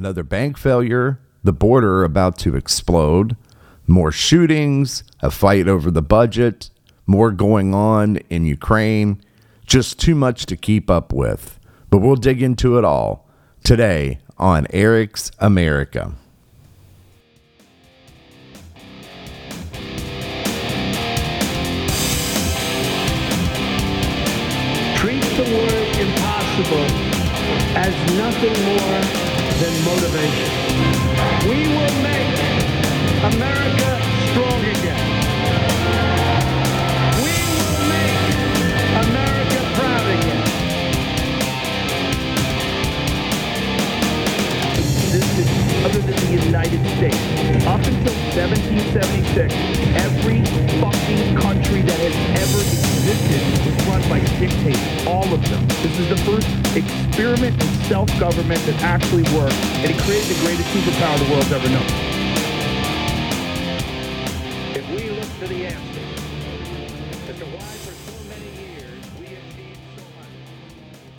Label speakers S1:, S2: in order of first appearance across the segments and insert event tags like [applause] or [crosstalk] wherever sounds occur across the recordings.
S1: another bank failure, the border about to explode, more shootings, a fight over the budget, more going on in Ukraine. Just too much to keep up with. But we'll dig into it all today on Eric's America.
S2: Treat the word impossible as nothing more than motivation. We will make America other than the United States. Up until 1776, every fucking country that has ever existed was run by dictators. All of them. This is the first experiment in self-government that actually worked, and it created the greatest superpower the world's ever known. If we look to the.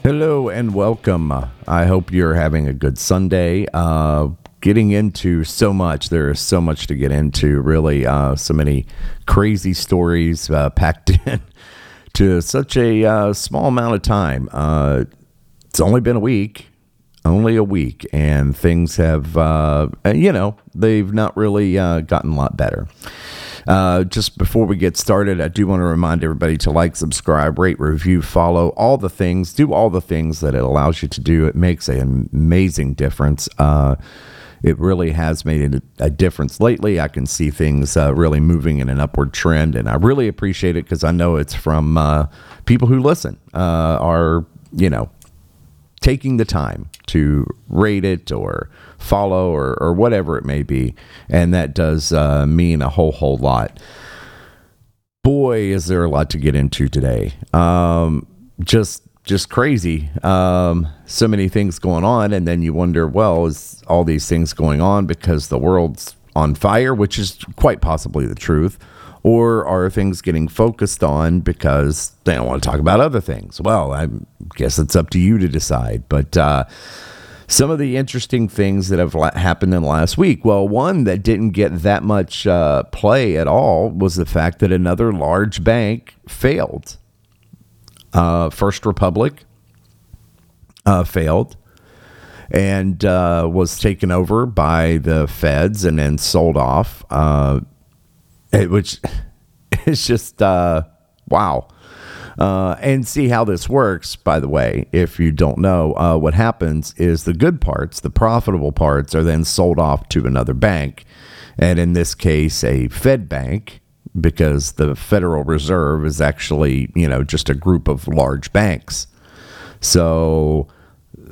S1: Hello and welcome. I hope you're having a good Sunday. Uh, getting into so much. There is so much to get into, really. Uh, so many crazy stories uh, [laughs] packed in to such a uh, small amount of time. Uh, it's only been a week, only a week, and things have, uh, you know, they've not really uh, gotten a lot better. Uh, just before we get started, I do want to remind everybody to like, subscribe, rate, review, follow, all the things. Do all the things that it allows you to do. It makes an amazing difference. Uh, it really has made a, difference lately. I can see things uh, really moving in an upward trend, and I really appreciate it because I know it's from uh, people who listen, uh, are, you know, taking the time to rate it or follow or, or whatever it may be. And that does uh, mean a whole, whole lot. Boy, is there a lot to get into today. Um, just just crazy. Um, so many things going on, and then you wonder, well, is all these things going on because the world's on fire, which is quite possibly the truth, or are things getting focused on because they don't want to talk about other things? Well, I guess it's up to you to decide. But uh, some of the interesting things that have happened in the last week. Well, one that didn't get that much uh, play at all was the fact that another large bank failed. Uh, First Republic uh, failed and uh, was taken over by the feds and then sold off, uh, it, which [laughs] is just uh, wow. Uh, and see how this works, by the way, if you don't know, what happens is the good parts, the profitable parts, are then sold off to another bank. And in this case, a Fed bank, because the Federal Reserve is actually, you know, just a group of large banks. So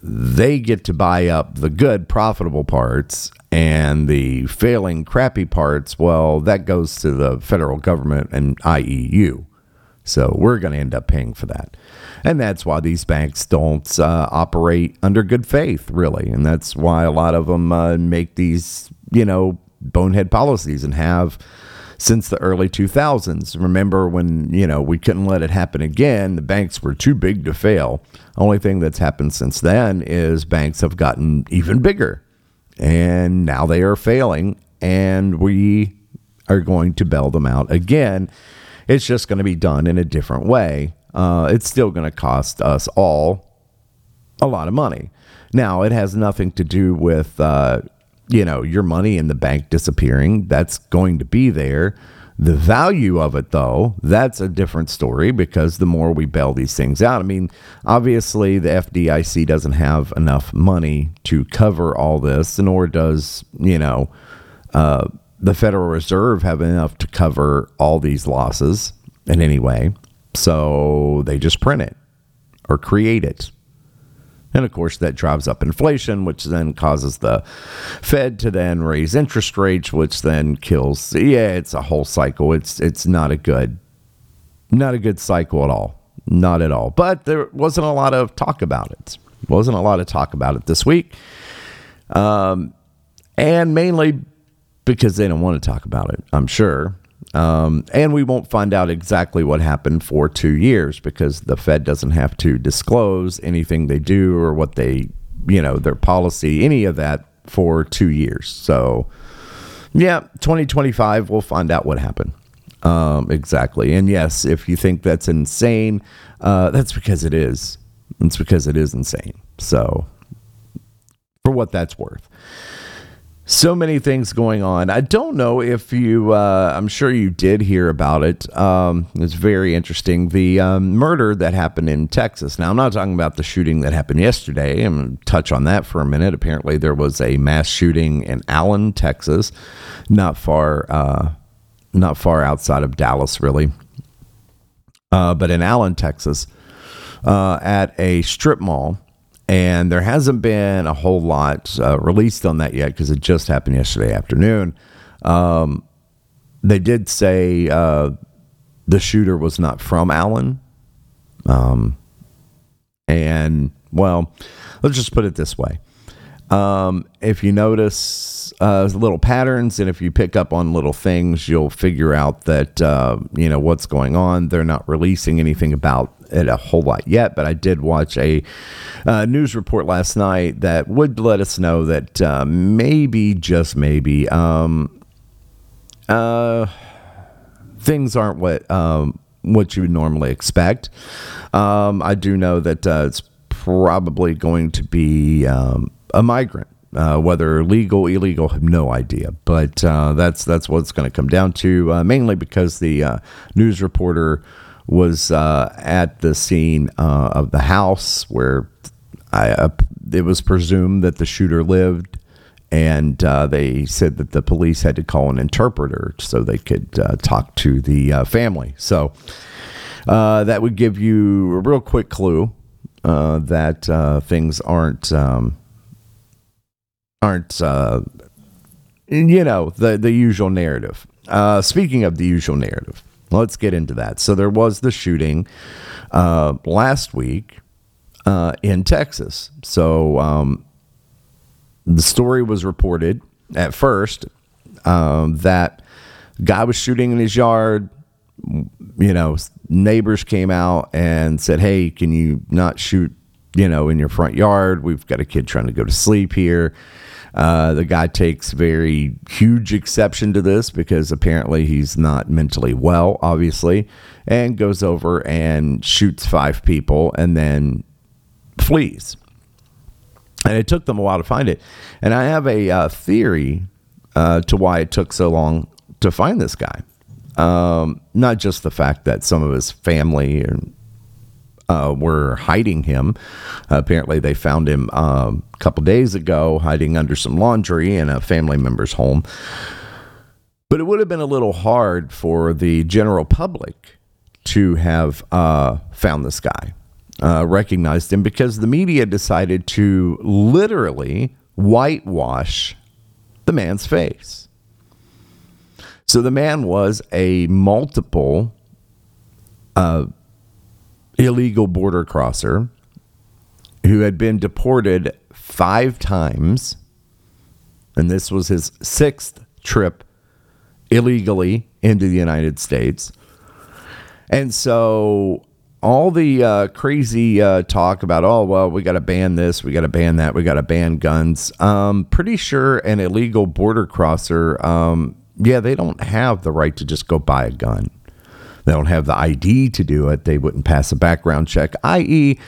S1: they get to buy up the good, profitable parts, and the failing, crappy parts, well, that goes to the federal government and IEU. So we're going to end up paying for that. And that's why these banks don't uh, operate under good faith, really. And that's why a lot of them uh, make these, you know, bonehead policies and have since the early 2000s. Remember when, you know, we couldn't let it happen again, the banks were too big to fail. Only thing that's happened since then is banks have gotten even bigger. And now they are failing and we are going to bail them out again. It's just going to be done in a different way. Uh, it's still going to cost us all a lot of money. Now, it has nothing to do with uh, you know, your money in the bank disappearing. That's going to be there. The value of it, though, that's a different story because the more we bail these things out, I mean, obviously the FDIC doesn't have enough money to cover all this, nor does, you know, uh, the Federal Reserve have enough to cover all these losses in any way. So they just print it or create it. And of course, that drives up inflation, which then causes the Fed to then raise interest rates, which then kills. Yeah, it's a whole cycle. It's it's not a good, not a good cycle at all. Not at all. But there wasn't a lot of talk about it. Wasn't a lot of talk about it this week, um, and mainly because they don't want to talk about it. I'm sure. Um, and we won't find out exactly what happened for two years because the Fed doesn't have to disclose anything they do or what they, you know, their policy, any of that for two years. So, yeah, 2025, we'll find out what happened. Um, exactly. And yes, if you think that's insane, uh, that's because it is. It's because it is insane. So, for what that's worth. So many things going on. I don't know if you, uh, I'm sure you did hear about it. Um, it's very interesting. The um, murder that happened in Texas. Now, I'm not talking about the shooting that happened yesterday. I'm going to touch on that for a minute. Apparently, there was a mass shooting in Allen, Texas, not far, uh, not far outside of Dallas, really. Uh, but in Allen, Texas, uh, at a strip mall and there hasn't been a whole lot uh, released on that yet because it just happened yesterday afternoon. Um, they did say uh, the shooter was not from Allen. Um, and, well, let's just put it this way. Um, if you notice uh, little patterns and if you pick up on little things, you'll figure out that, uh, you know, what's going on. They're not releasing anything about it a whole lot yet, but I did watch a uh, news report last night that would let us know that uh, maybe, just maybe, um, uh, things aren't what um, what you would normally expect. Um, I do know that uh, it's probably going to be um, a migrant. Uh, whether legal, illegal, have no idea. But uh, that's that's what it's going to come down to, uh, mainly because the uh, news reporter was uh, at the scene uh, of the house where I, it was presumed that the shooter lived, and they said that the police had to call an interpreter so they could talk to the family. So that would give you a real quick clue that things aren't. Um, aren't uh, you know the the usual narrative. Uh, speaking of the usual narrative, let's get into that. So there was the shooting uh, last week uh, in Texas. So um, the story was reported at first um, that guy was shooting in his yard. You know, neighbors came out and said, "Hey, can you not shoot?" You know, in your front yard. We've got a kid trying to go to sleep here. Uh, the guy takes very huge exception to this because apparently he's not mentally well, obviously, and goes over and shoots five people and then flees. And it took them a while to find it. And I have a uh, theory uh, to why it took so long to find this guy. Um, not just the fact that some of his family and uh, were hiding him. Uh, apparently, they found him a couple days ago hiding under some laundry in a family member's home. But it would have been a little hard for the general public to have uh, found this guy, uh, recognized him, because the media decided to literally whitewash the man's face. So the man was a multiple uh, illegal border crosser who had been deported five times. And this was his sixth trip illegally into the United States. And so all the uh, crazy uh, talk about, oh, well, we got to ban this, we got to ban that, we got to ban guns. Um, pretty sure an illegal border crosser, um, yeah, they don't have the right to just go buy a gun. They don't have the ID to do it. They wouldn't pass a background check, i.e.,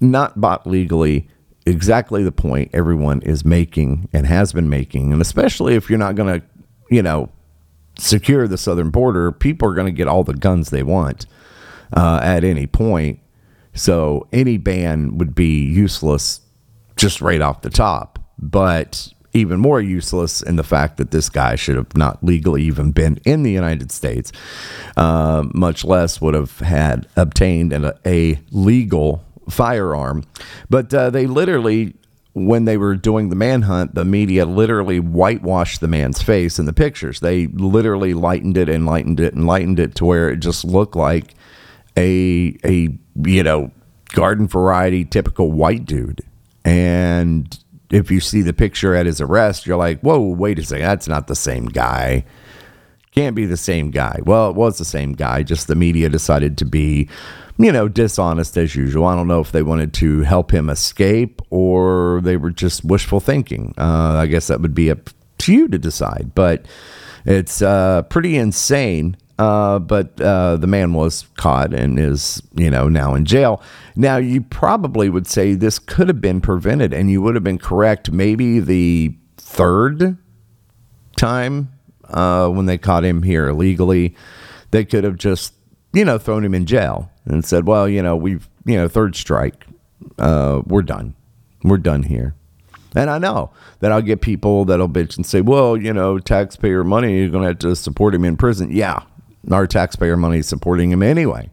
S1: not bought legally. Exactly the point everyone is making and has been making. And especially if you're not going to, you know, secure the southern border, people are going to get all the guns they want uh, at any point. So any ban would be useless just right off the top. But even more useless in the fact that this guy should have not legally even been in the United States, uh, much less would have had obtained an, a legal firearm. But uh, they literally, when they were doing the manhunt, the media literally whitewashed the man's face in the pictures. They literally lightened it and lightened it and lightened it to where it just looked like a a you know garden variety typical white dude and if you see the picture at his arrest, you're like, whoa, wait a second, that's not the same guy. Can't be the same guy. Well, it was the same guy, just the media decided to be, you know, dishonest as usual. I don't know if they wanted to help him escape or they were just wishful thinking. Uh, I guess that would be up to you to decide. But it's uh, pretty insane. Uh, but uh, the man was caught and is, you know, now in jail. Now, you probably would say this could have been prevented, and you would have been correct. Maybe the third time uh, when they caught him here illegally, they could have just, you know, thrown him in jail and said, well, you know, we've, you know, third strike. Uh, we're done. We're done here. And I know that I'll get people that'll bitch and say, well, you know, taxpayer money, you're going to have to support him in prison. Yeah, our taxpayer money supporting him anyway.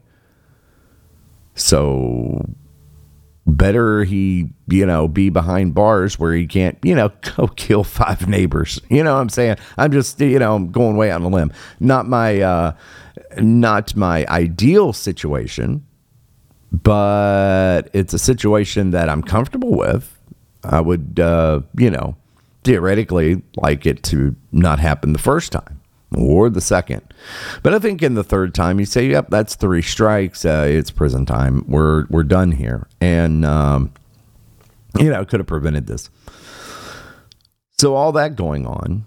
S1: So better he, you know, be behind bars where he can't, you know, [laughs] go kill five neighbors. You know what I'm saying? I'm just, you know, I'm going way on a limb. Not my uh not my ideal situation, but it's a situation that I'm comfortable with. I would uh, you know, theoretically like it to not happen the first time or the second. But I think in the third time, you say, "Yep, that's three strikes. Uh, it's prison time. We're we're done here." And um, you know, could have prevented this. So all that going on,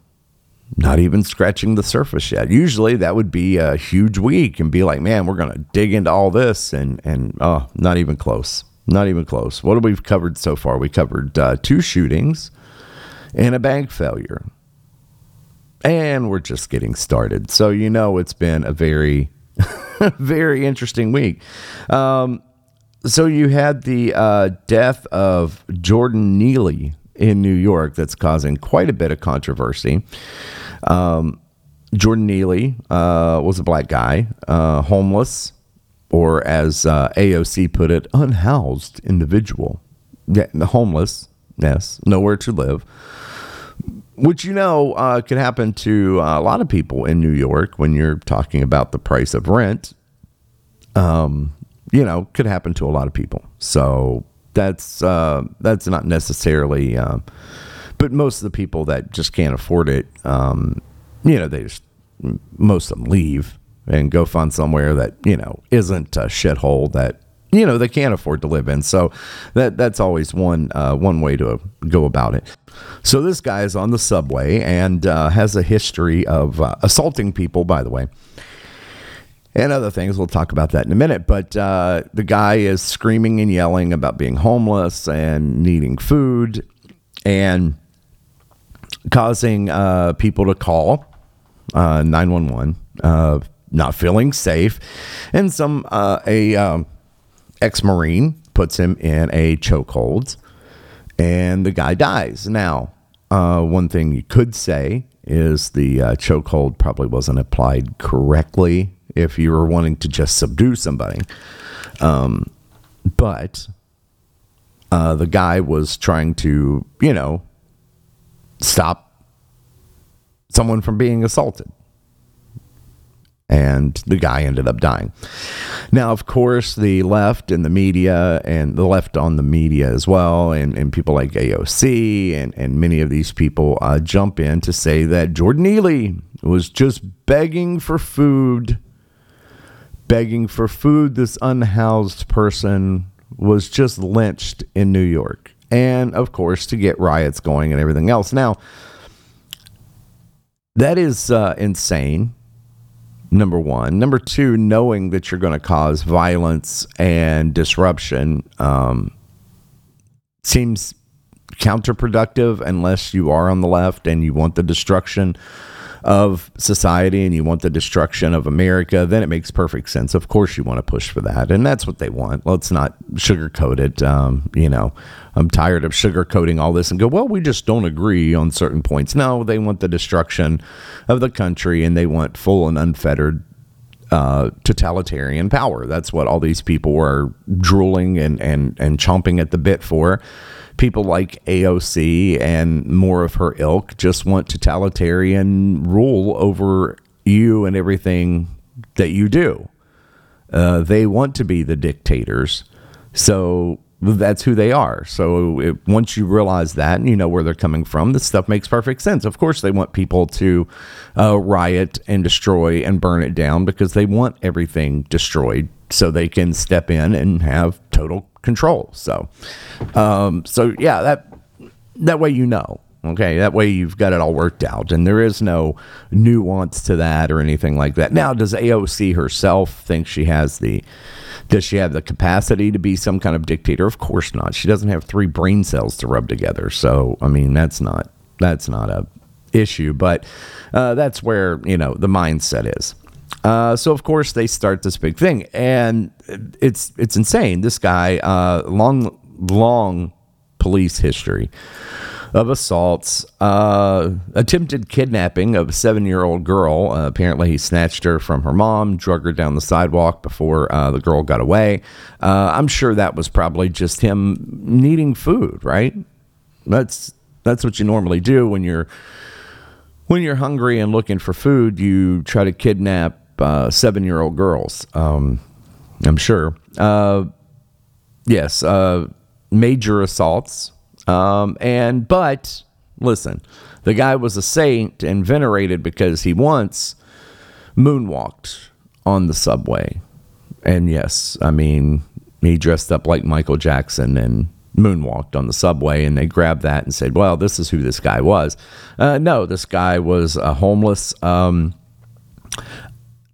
S1: not even scratching the surface yet. Usually that would be a huge week and be like, "Man, we're gonna dig into all this," and and oh, not even close. Not even close. What have we covered so far? We covered uh, two shootings and a bank failure and we're just getting started. So, you know, it's been a very, [laughs] very interesting week. Um, so, you had the uh, death of Jordan Neely in New York that's causing quite a bit of controversy. Um, Jordan Neely uh, was a black guy, uh, homeless, or as uh, AOC put it, unhoused individual. Yeah, homeless, yes, nowhere to live which you know uh, could happen to a lot of people in New York when you're talking about the price of rent. Um, you know, could happen to a lot of people. So that's uh, that's not necessarily, uh, but most of the people that just can't afford it, um, you know, they just most of them leave and go find somewhere that you know isn't a shithole that you know they can't afford to live in. So that that's always one uh, one way to go about it. So this guy is on the subway and uh, has a history of uh, assaulting people. By the way. And other things. We'll talk about that in a minute. But uh, the guy is screaming and yelling about being homeless and needing food and causing uh, people to call uh, 911, not feeling safe. And some, a, um, ex Marine puts him in a chokehold, and the guy dies. Now, uh, one thing you could say is the uh, chokehold probably wasn't applied correctly if you were wanting to just subdue somebody. Um, but uh, the guy was trying to, you know, stop someone from being assaulted and the guy ended up dying. Now, of course, the left and the media, and the left on the media as well, and, and people like AOC and, and many of these people uh, jump in to say that Jordan Neely was just begging for food. Begging for food. This unhoused person was just lynched in New York. And of course, to get riots going and everything else. Now, that is uh, insane number one. Number two, knowing that you're going to cause violence and disruption um, seems counterproductive unless you are on the left and you want the destruction of society and you want the destruction of America, then it makes perfect sense. Of course, you want to push for that, and that's what they want. Let's not sugarcoat it. Um, you know, I'm tired of sugarcoating all this and go, well, we just don't agree on certain points. No, they want the destruction of the country and they want full and unfettered uh, totalitarian power. That's what all these people were drooling and, and, and chomping at the bit for people like AOC and more of her ilk just want totalitarian rule over you and everything that you do. Uh, they want to be the dictators. So that's who they are. So it, once you realize that and you know where they're coming from, this stuff makes perfect sense. Of course, they want people to uh, riot and destroy and burn it down because they want everything destroyed so they can step in and have total control. So, um, so yeah, that that way you know. Okay, that way you've got it all worked out, and there is no nuance to that or anything like that. Now, does AOC herself think she has the does she have the capacity to be some kind of dictator? Of course not. She doesn't have three brain cells to rub together. So, I mean, that's not that's not a issue, but uh, that's where you know the mindset is. Uh, so of course they start this big thing, and it's it's insane. This guy, uh, long long police history of assaults, uh, attempted kidnapping of a seven year old girl. Uh, apparently, he snatched her from her mom, drug her down the sidewalk before uh, the girl got away. Uh, I'm sure that was probably just him needing food, right? That's that's what you normally do when you're when you're hungry and looking for food. You try to kidnap uh, seven year old girls. Um, I'm sure. Uh, yes, major assaults um, and but listen, the guy was a saint and venerated because he once moonwalked on the subway. And yes, I mean, he dressed up like Michael Jackson and moonwalked on the subway and they grabbed that and said, well, this is who this guy was. Uh, no, this guy was a homeless, um,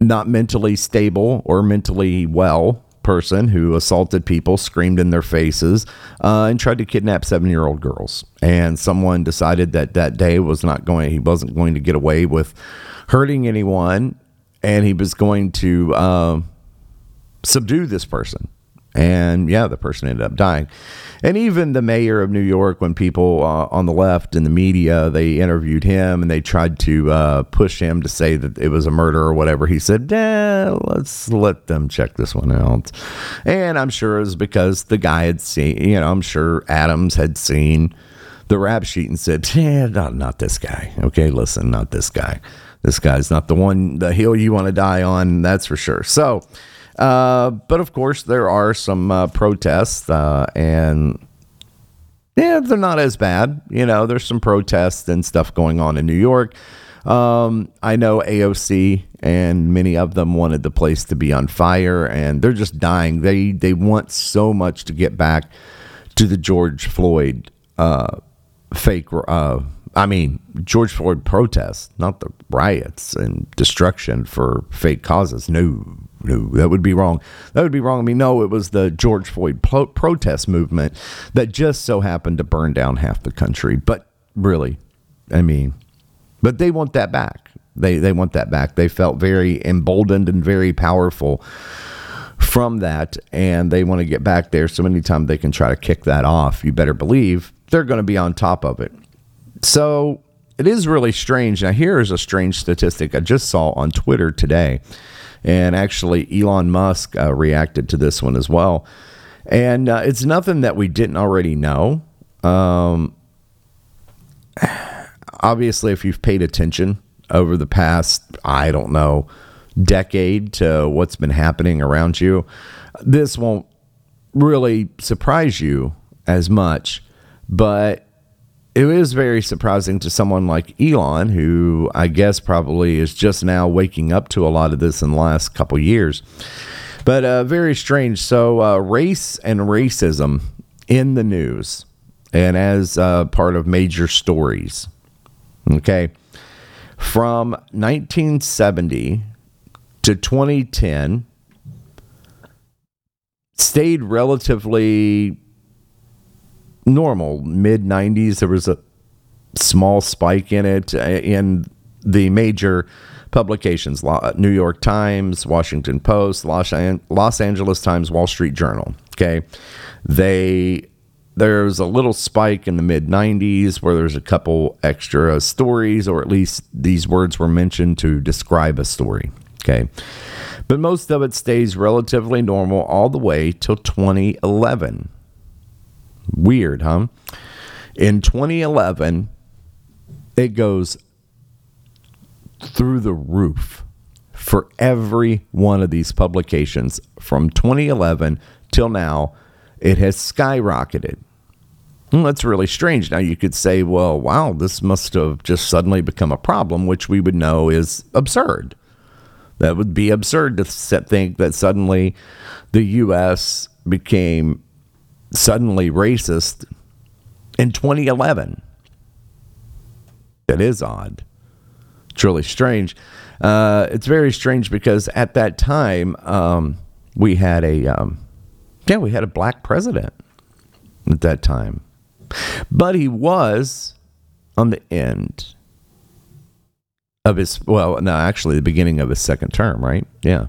S1: not mentally stable or mentally well person who assaulted people, screamed in their faces, uh, and tried to kidnap seven year old girls. And someone decided that that day was not going, he wasn't going to get away with hurting anyone, and he was going to uh, subdue this person. And yeah, the person ended up dying. And even the mayor of New York, when people uh, on the left in the media they interviewed him and they tried to uh, push him to say that it was a murder or whatever, he said, "Nah, let's let them check this one out." And I'm sure it was because the guy had seen, you know, I'm sure Adams had seen the rap sheet and said, "Yeah, not, not this guy." Okay, listen, not this guy. This guy's not the one, the hill you want to die on. That's for sure. So. Uh, but of course, there are some uh, protests, uh, and yeah, they're not as bad. You know, there's some protests and stuff going on in New York. Um, I know AOC and many of them wanted the place to be on fire, and they're just dying. They they want so much to get back to the George Floyd uh, fake. Uh, I mean, George Floyd protests, not the riots and destruction for fake causes. No, no, that would be wrong. That would be wrong. I mean, no, it was the George Floyd pro- protest movement that just so happened to burn down half the country. But really, I mean, but they want that back. They they want that back. They felt very emboldened and very powerful from that, and they want to get back there. So anytime they can try to kick that off, you better believe they're going to be on top of it. So it is really strange. Now, here is a strange statistic I just saw on Twitter today. And actually, Elon Musk uh, reacted to this one as well. And uh, it's nothing that we didn't already know. Um, obviously, if you've paid attention over the past, I don't know, decade to what's been happening around you, this won't really surprise you as much. But it was very surprising to someone like Elon, who I guess probably is just now waking up to a lot of this in the last couple years. But uh, very strange. So, uh, race and racism in the news and as uh, part of major stories. Okay. From 1970 to 2010, stayed relatively normal. Mid 90s, there was a small spike in it uh, in the major publications New York Times, Washington Post, Los, Angeles Times, Wall Street Journal. Okay. They there's a little spike in the mid 90s where there's a couple extra stories, or at least these words were mentioned to describe a story. Okay. But most of it stays relatively normal all the way till 2011. Weird, huh? In 2011, it goes through the roof for every one of these publications from 2011 till now. it has skyrocketed. Well, that's really strange. Now you could say, well, wow, this must have just suddenly become a problem, which we would know is absurd. That would be absurd to think that suddenly the U.S. became suddenly racist in 2011. That is odd. It's really strange. Uh, it's very strange because at that time um, we had a um, yeah we had a black president at that time, but he was on the end of his well no actually the beginning of his second term right yeah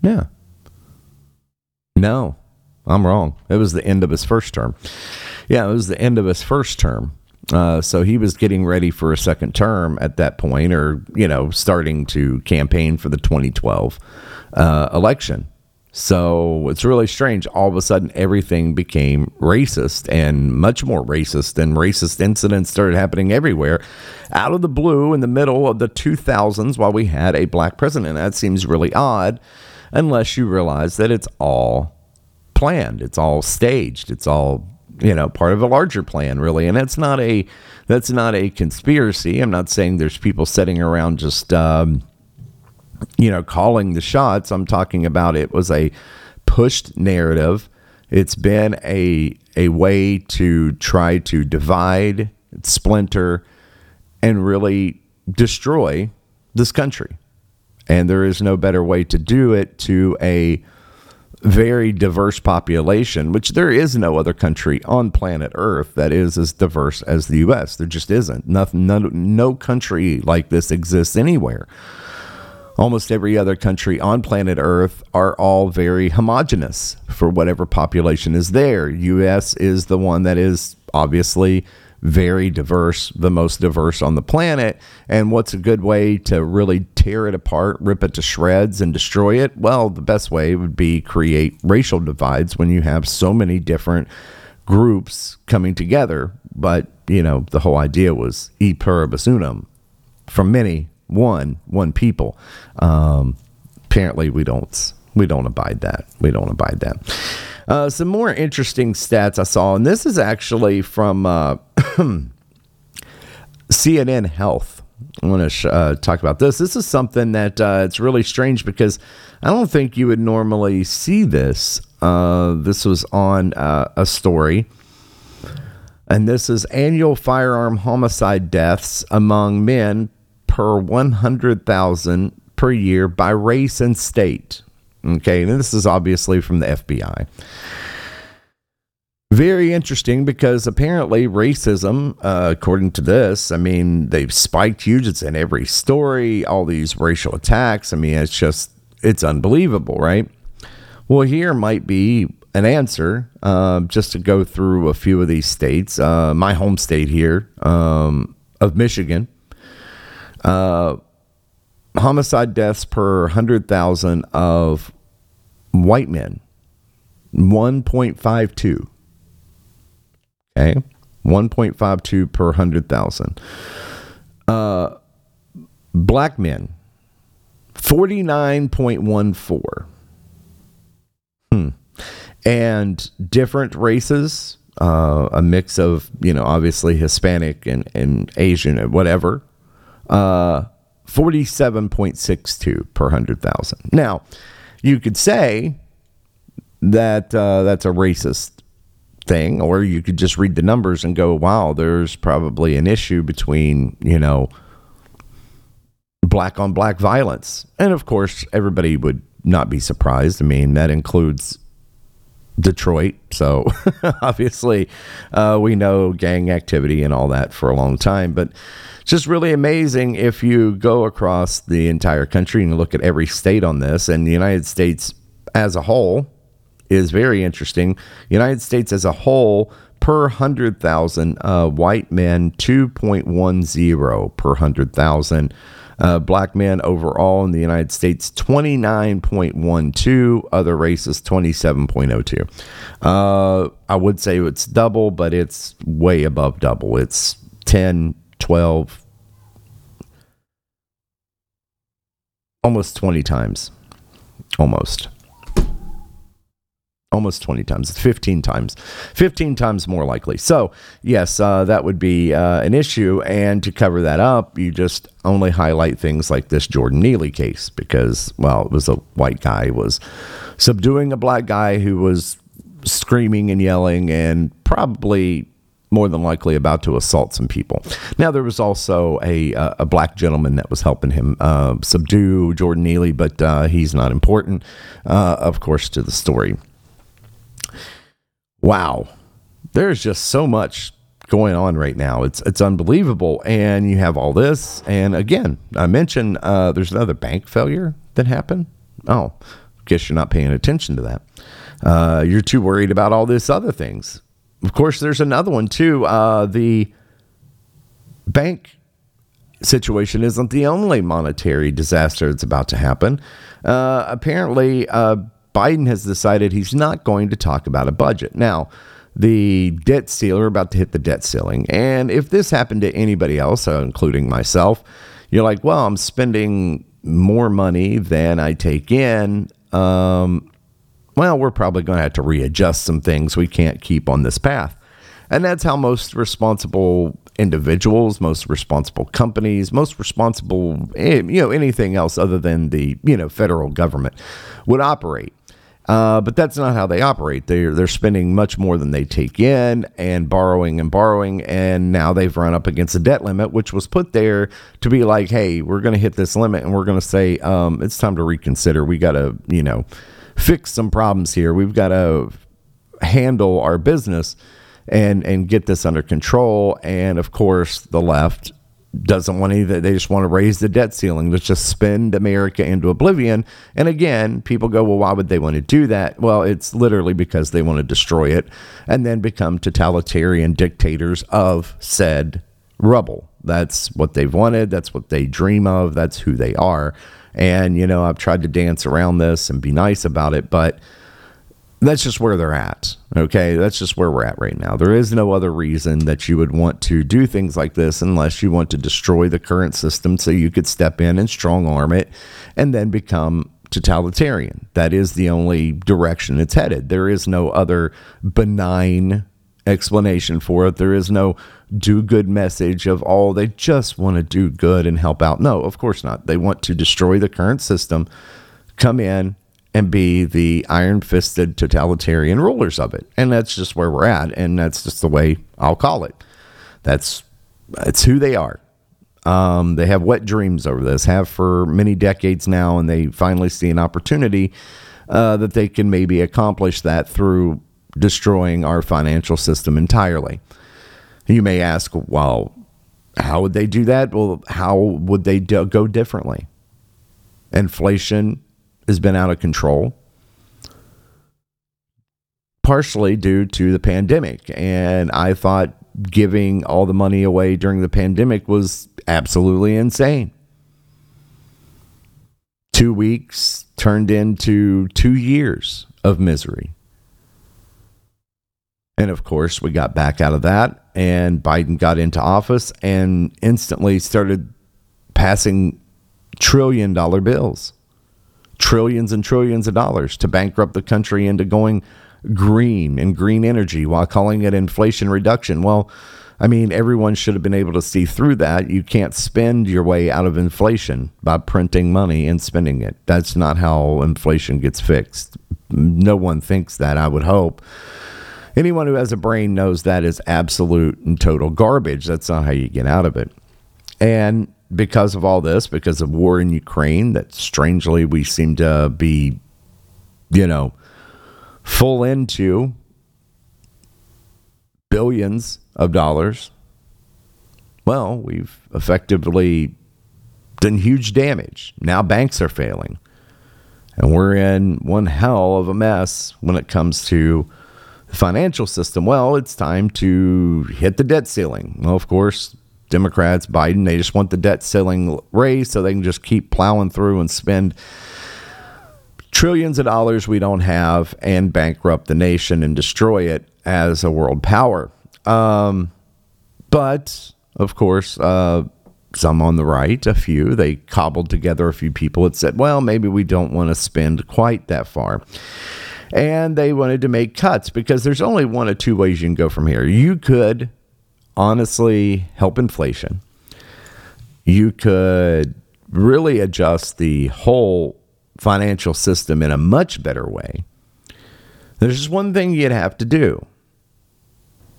S1: yeah no i'm wrong it was the end of his first term yeah it was the end of his first term uh, so he was getting ready for a second term at that point or you know starting to campaign for the 2012 uh, election so it's really strange. All of a sudden, everything became racist and much more racist, and racist incidents started happening everywhere out of the blue in the middle of the 2000s while we had a black president. That seems really odd unless you realize that it's all planned, it's all staged, it's all you know part of a larger plan really and it's not a that's not a conspiracy i'm not saying there's people sitting around just um, you know, calling the shots. I'm talking about it was a pushed narrative. It's been a a way to try to divide, splinter, and really destroy this country. And there is no better way to do it to a very diverse population, which there is no other country on planet Earth that is as diverse as the U.S. There just isn't. Nothing, no, no country like this exists anywhere almost every other country on planet Earth are all very homogenous for whatever population is there. US is the one that is obviously very diverse, the most diverse on the planet. And what's a good way to really tear it apart, rip it to shreds, and destroy it? Well, the best way would be create racial divides when you have so many different groups coming together. But, you know, the whole idea was e pluribus unum from many one one people. Um, apparently, we don't we don't abide that. We don't abide that. Uh, some more interesting stats I saw, and this is actually from uh, [clears throat] CNN Health. I want to sh- uh, talk about this. This is something that uh, it's really strange because I don't think you would normally see this. Uh, this was on uh, a story, and this is annual firearm homicide deaths among men per 100,000 per year by race and state. Okay, and this is obviously from the FBI. Very interesting because apparently racism, uh, according to this, I mean, they've spiked huge. It's in every story, all these racial attacks. I mean, it's just, it's unbelievable, right? Well, here might be an answer uh, just to go through a few of these states. Uh, my home state here um, of Michigan uh, homicide deaths per 100,000 of white men 1.52. Okay. 1.52 per 100,000. Uh, black men 49.14. Hmm. And different races, uh, a mix of, you know, obviously Hispanic and, and Asian and whatever, uh, 47.62 per 100,000. Now, you could say that uh, that's a racist thing, or you could just read the numbers and go, wow, there's probably an issue between, you know, black on black violence. And of course, everybody would not be surprised. I mean, that includes Detroit. So [laughs] obviously, uh, we know gang activity and all that for a long time. But it's just really amazing if you go across the entire country and look at every state on this. And the United States as a whole is very interesting. United States as a whole, per 100,000 uh, white men, 2.10 per 100,000 uh, black men overall in the United States, 29.12. Other races, 27.02. Uh, I would say it's double, but it's way above double. It's 10, 12, almost 20 times. Almost. almost 20 times. It's 15 times, 15 times more likely. So, yes, uh, that would be uh, an issue. And to cover that up, you just only highlight things like this Jordan Neely case because, well, it was a white guy was subduing a black guy who was screaming and yelling and probably more than likely about to assault some people. Now there was also a uh, a black gentleman that was helping him uh, subdue Jordan Neely, but uh, he's not important, uh, of course, to the story. Wow, there's just so much going on right now. It's it's unbelievable, and you have all this. And again, I mentioned uh, there's another bank failure that happened. Oh, guess you're not paying attention to that. Uh, you're too worried about all this other things. Of course, there's another one too. Uh, the bank situation isn't the only monetary disaster that's about to happen. Uh, apparently, uh, Biden has decided he's not going to talk about a budget. Now, the debt ceiling, about to hit the debt ceiling. And if this happened to anybody else, uh, including myself, you're like, well, I'm spending more money than I take in. Um, well, we're probably going to have to readjust some things. We can't keep on this path. And that's how most responsible individuals, most responsible companies, most responsible, eh, you know, anything else other than the, you know, federal government would operate. Uh, but that's not how they operate. They're they're spending much more than they take in and borrowing and borrowing, and now they've run up against a debt limit, which was put there to be like, hey, we're going to hit this limit, and we're going to say um, it's time to reconsider. We got to, you know, fix some problems here. We've got to handle our business and and get this under control. And of course, the left doesn't want any that they just want to raise the debt ceiling. Let's just spend america into oblivion. And again people go well why would they want to do that? Well it's literally because they want to destroy it and then become totalitarian dictators of said rubble. That's what they've wanted. That's what they dream of. That's who they are and, you know, I've tried to dance around this and be nice about it, but that's just where they're at. Okay. That's just where we're at right now. There is no other reason that you would want to do things like this unless you want to destroy the current system so you could step in and strong arm it and then become totalitarian. That is the only direction it's headed. There is no other benign explanation for it. There is no do good message of all oh, they just want to do good and help out. No, of course not. They want to destroy the current system, come in and be the iron fisted totalitarian rulers of it. And that's just where we're at. And that's just the way I'll call it. That's it's who they are. Um, they have wet dreams over this, have for many decades now, and they finally see an opportunity uh, that they can maybe accomplish that through destroying our financial system entirely. You may ask, well, how would they do that? Well, how would they do, go differently? Inflation has been out of control, partially due to the pandemic. And I thought giving all the money away during the pandemic was absolutely insane. Two weeks turned into two years of misery. And of course, we got back out of that, and Biden got into office and instantly started passing trillion dollar bills, trillions and trillions of dollars to bankrupt the country into going green and green energy while calling it inflation reduction. Well, I mean, everyone should have been able to see through that. You can't spend your way out of inflation by printing money and spending it. That's not how inflation gets fixed. No one thinks that, I would hope. Anyone who has a brain knows that is absolute and total garbage. That's not how you get out of it. And because of all this, because of war in Ukraine, that strangely we seem to be, you know, full into billions of dollars. Well, we've effectively done huge damage. Now banks are failing. And we're in one hell of a mess when it comes to financial system. Well, it's time to hit the debt ceiling. Well, of course, Democrats, Biden, they just want the debt ceiling raised so they can just keep plowing through and spend trillions of dollars we don't have and bankrupt the nation and destroy it as a world power. Um, but of course, uh, some on the right, a few, they cobbled together a few people that said, well, maybe we don't want to spend quite that far. And they wanted to make cuts because there's only one of two ways you can go from here. You could honestly help inflation. You could really adjust the whole financial system in a much better way. There's just one thing you'd have to do.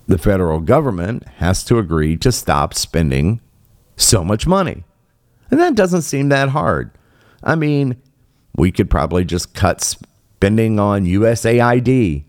S1: The federal government has to agree to stop spending so much money. And that doesn't seem that hard. I mean, we could probably just cut spending on USAID.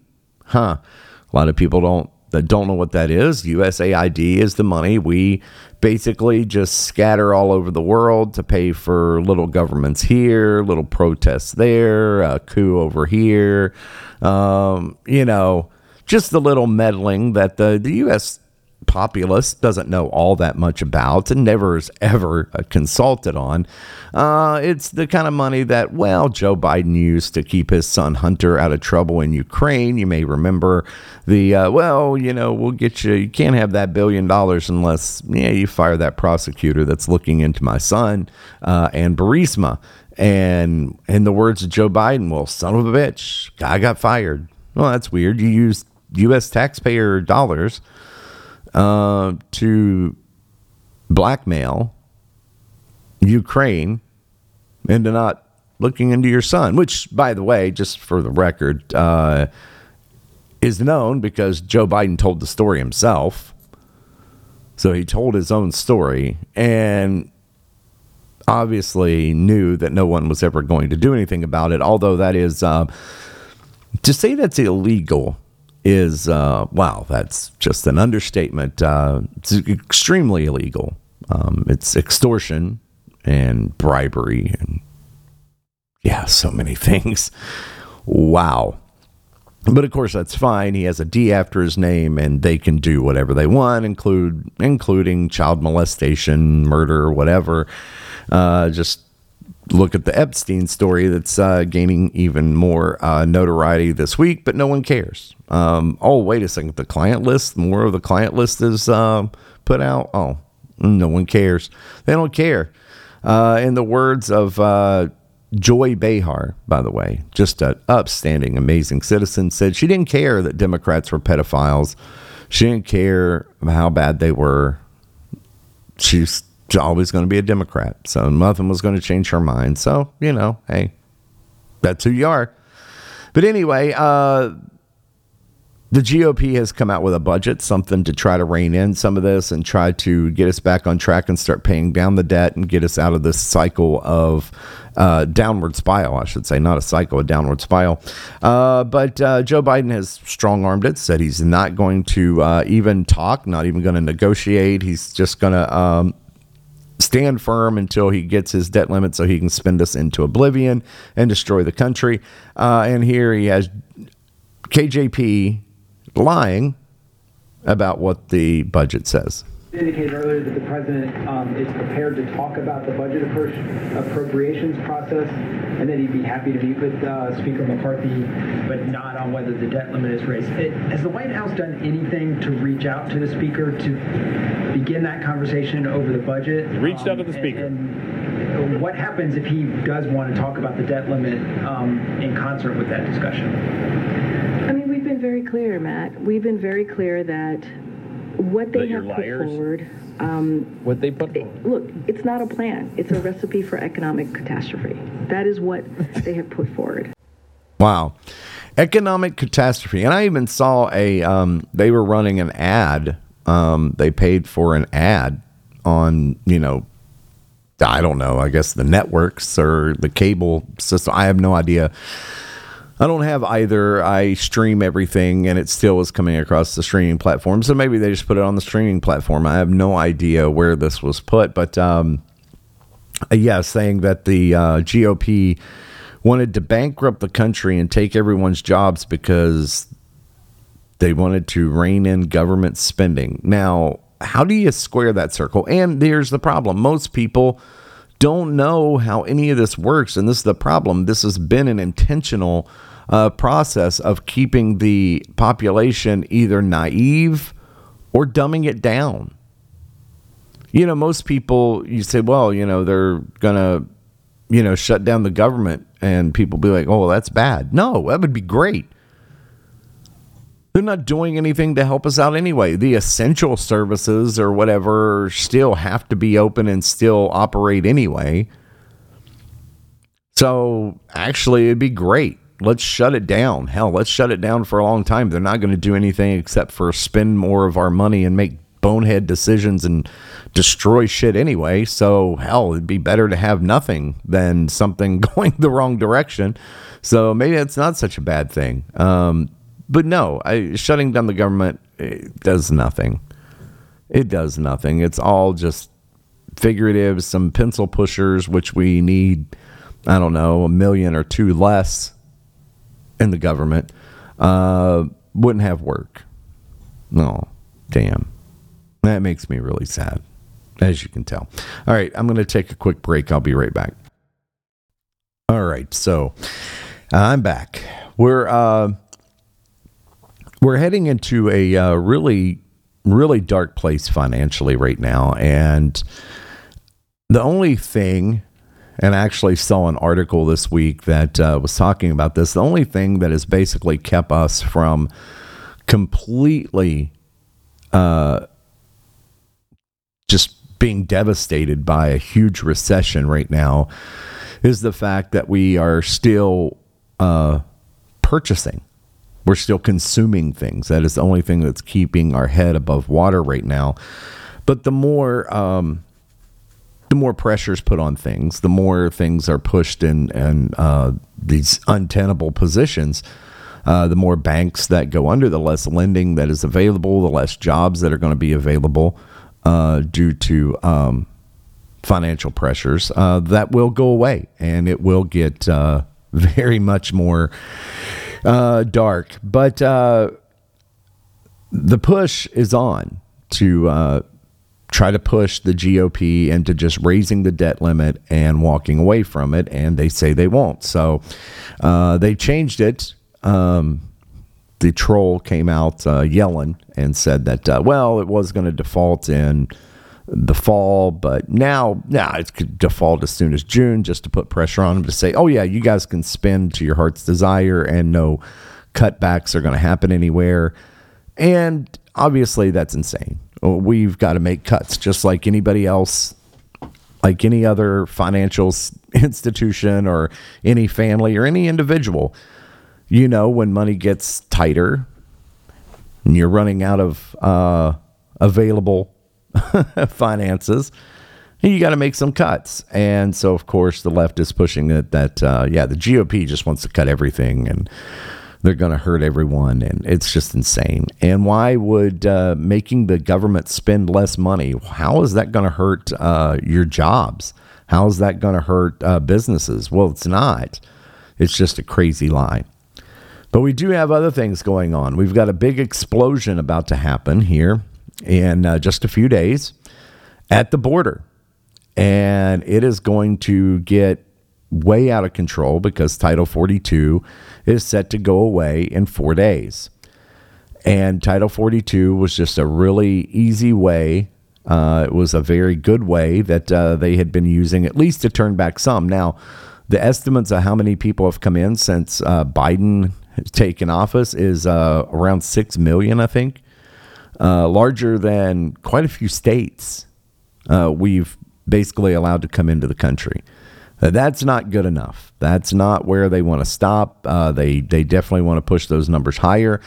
S1: Huh. A lot of people don't that don't know what that is. USAID is the money we basically just scatter all over the world to pay for little governments here, little protests there, a coup over here. Um, you know, just the little meddling that the, the U.S populace doesn't know all that much about and never is ever uh, consulted on. Uh, it's the kind of money that, well, Joe Biden used to keep his son Hunter out of trouble in Ukraine. You may remember the, uh, well, you know, we'll get you, you can't have that billion dollars unless, yeah, you fire that prosecutor that's looking into my son uh, and Burisma. And in the words of Joe Biden, well, son of a bitch, guy got fired. Well, that's weird. You used U.S. taxpayer dollars uh, to blackmail Ukraine into not looking into your son, which, by the way, just for the record, uh, is known because Joe Biden told the story himself. So he told his own story and obviously knew that no one was ever going to do anything about it. Although that is uh, to say that's illegal is uh, wow, that's just an understatement. Uh, it's extremely illegal. Um, it's extortion and bribery and yeah, so many [laughs] things. Wow. But of course, that's fine. He has a D after his name, and they can do whatever they want, include including child molestation, murder, whatever. Uh, just look at the Epstein story that's uh, gaining even more uh, notoriety this week, but no one cares. Um, oh, wait a second. The client list, more of the client list is uh, put out. Oh, no one cares. They don't care. Uh, in the words of uh, Joy Behar, by the way, just an upstanding, amazing citizen, said she didn't care that Democrats were pedophiles. She didn't care how bad they were. She's always going to be a Democrat. So nothing was going to change her mind. So, you know, hey, that's who you are. But anyway, uh, the GOP has come out with a budget, something to try to rein in some of this and try to get us back on track and start paying down the debt and get us out of this cycle of uh, downward spiral, I should say, not a cycle, a downward spiral. Uh, but uh, Joe Biden has strong armed it, said he's not going to uh, even talk, not even going to negotiate. He's just going to um, stand firm until he gets his debt limit so he can spend us into oblivion and destroy the country. Uh, and here he has KJP lying about what the budget says
S3: indicated earlier that the president um, is prepared to talk about the budget appropriations process and that he'd be happy to meet with uh, Speaker McCarthy, but not on whether the debt limit is raised. It, has the White House done anything to reach out to the Speaker to begin that conversation over the budget?
S4: Reached um, out to the Speaker.
S3: And, and what happens if he does want to talk about the debt limit um, in concert with that discussion?
S5: I mean, we've been very clear, Matt. We've been very clear that what they have put forward. Um,
S4: what they put forward.
S5: Look, it's not a plan. It's a recipe for economic catastrophe. That is what they have put forward.
S1: Wow. Economic catastrophe. And I even saw a, um, they were running an ad. Um, they paid for an ad on, you know, I don't know, I guess the networks or the cable system. I have no idea I don't have either. I stream everything and it still is coming across the streaming platform. So maybe they just put it on the streaming platform. I have no idea where this was put. But um, yeah, saying that the uh, GOP wanted to bankrupt the country and take everyone's jobs because they wanted to rein in government spending. Now, how do you square that circle? And there's the problem most people don't know how any of this works. And this is the problem. This has been an intentional uh, process of keeping the population either naive or dumbing it down. You know, most people, you say, well, you know, they're going to, you know, shut down the government and people be like, oh, well, that's bad. No, that would be great. They're not doing anything to help us out anyway. The essential services or whatever still have to be open and still operate anyway. So actually, it'd be great. Let's shut it down. Hell, let's shut it down for a long time. They're not going to do anything except for spend more of our money and make bonehead decisions and destroy shit anyway. So hell, it'd be better to have nothing than something [laughs] going the wrong direction. So maybe it's not such a bad thing. Um, but no, I, shutting down the government does nothing. It does nothing. It's all just figurative, some pencil pushers, which we need, I don't know, a million or two less in the government, uh, wouldn't have work. No, damn. That makes me really sad, as you can tell. All right, I'm going to take a quick break. I'll be right back. All right, so I'm back. We're uh, we're heading into a uh, really, really dark place financially right now. And the only thing, and I actually saw an article this week that uh, was talking about this, the only thing that has basically kept us from completely uh, just being devastated by a huge recession right now is the fact that we are still uh, purchasing we're still consuming things. That is the only thing that's keeping our head above water right now. But the more um, the more pressures put on things, the more things are pushed in and uh, these untenable positions. Uh, the more banks that go under, the less lending that is available, the less jobs that are going to be available uh, due to um, financial pressures. Uh, that will go away, and it will get uh, [laughs] very much more uh, dark. But uh, the push is on to uh, try to push the GOP into just raising the debt limit and walking away from it. And they say they won't. So uh, they changed it. Um, the troll came out uh, yelling and said that, uh, well, it was going to default in the fall, but now now it could default as soon as June just to put pressure on them to say, oh yeah, you guys can spend to your heart's desire and no cutbacks are going to happen anywhere. And obviously that's insane. We've got to make cuts just like anybody else like any other financial [laughs] institution or any family or any individual. You know, when money gets tighter and you're running out of uh, available [laughs] finances, you got to make some cuts. And so, of course, the left is pushing it that, uh, yeah, the GOP just wants to cut everything and they're going to hurt everyone. And it's just insane. And why would uh, making the government spend less money, how is that going to hurt uh, your jobs? How is that going to hurt uh, businesses? Well, it's not. It's just a crazy lie. But we do have other things going on. We've got a big explosion about to happen here in uh, just a few days at the border. And it is going to get way out of control because Title 42 is set to go away in four days. And Title 42 was just a really easy way. Uh, it was a very good way that uh, they had been using, at least to turn back some. Now, the estimates of how many people have come in since uh, Biden has taken office is uh, around 6 million, I think uh, larger than quite a few states uh, we've basically allowed to come into the country. Uh, that's not good enough. That's not where they want to stop. Uh, they they definitely want to push those numbers higher.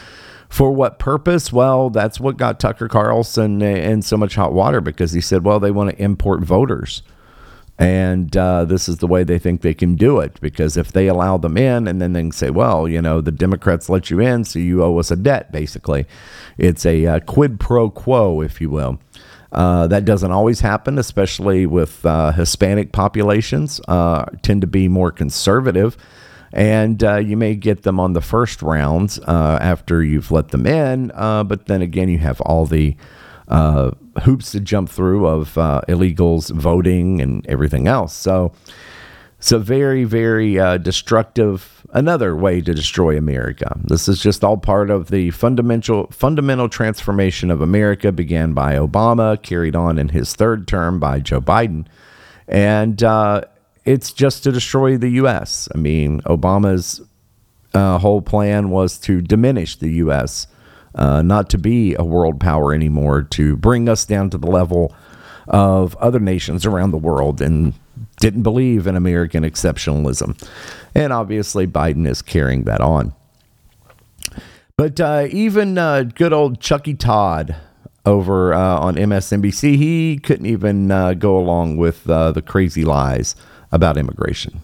S1: For what purpose? Well, that's what got Tucker Carlson in so much hot water because he said, well, they want to import voters. And uh, this is the way they think they can do it because if they allow them in and then they can say, well, you know, the Democrats let you in, so you owe us a debt, basically. It's a uh, quid pro quo, if you will. Uh, that doesn't always happen, especially with uh, Hispanic populations, uh, tend to be more conservative. And uh, you may get them on the first rounds after you've let them in. but then again, you have all the hoops to jump through of uh, illegals voting and everything else. So it's a very, very uh, destructive, another way to destroy America. This is just all part of the fundamental, fundamental transformation of America began by Obama, carried on in his third term by Joe Biden. And uh, it's just to destroy the U.S. I mean, Obama's uh, whole plan was to diminish the U.S uh, not to be a world power anymore, to bring us down to the level of other nations around the world, and didn't believe in American exceptionalism. And obviously, Biden is carrying that on. But uh, even uh, good old Chucky Todd over uh, on MSNBC, he couldn't even uh, go along with uh, the crazy lies about immigration.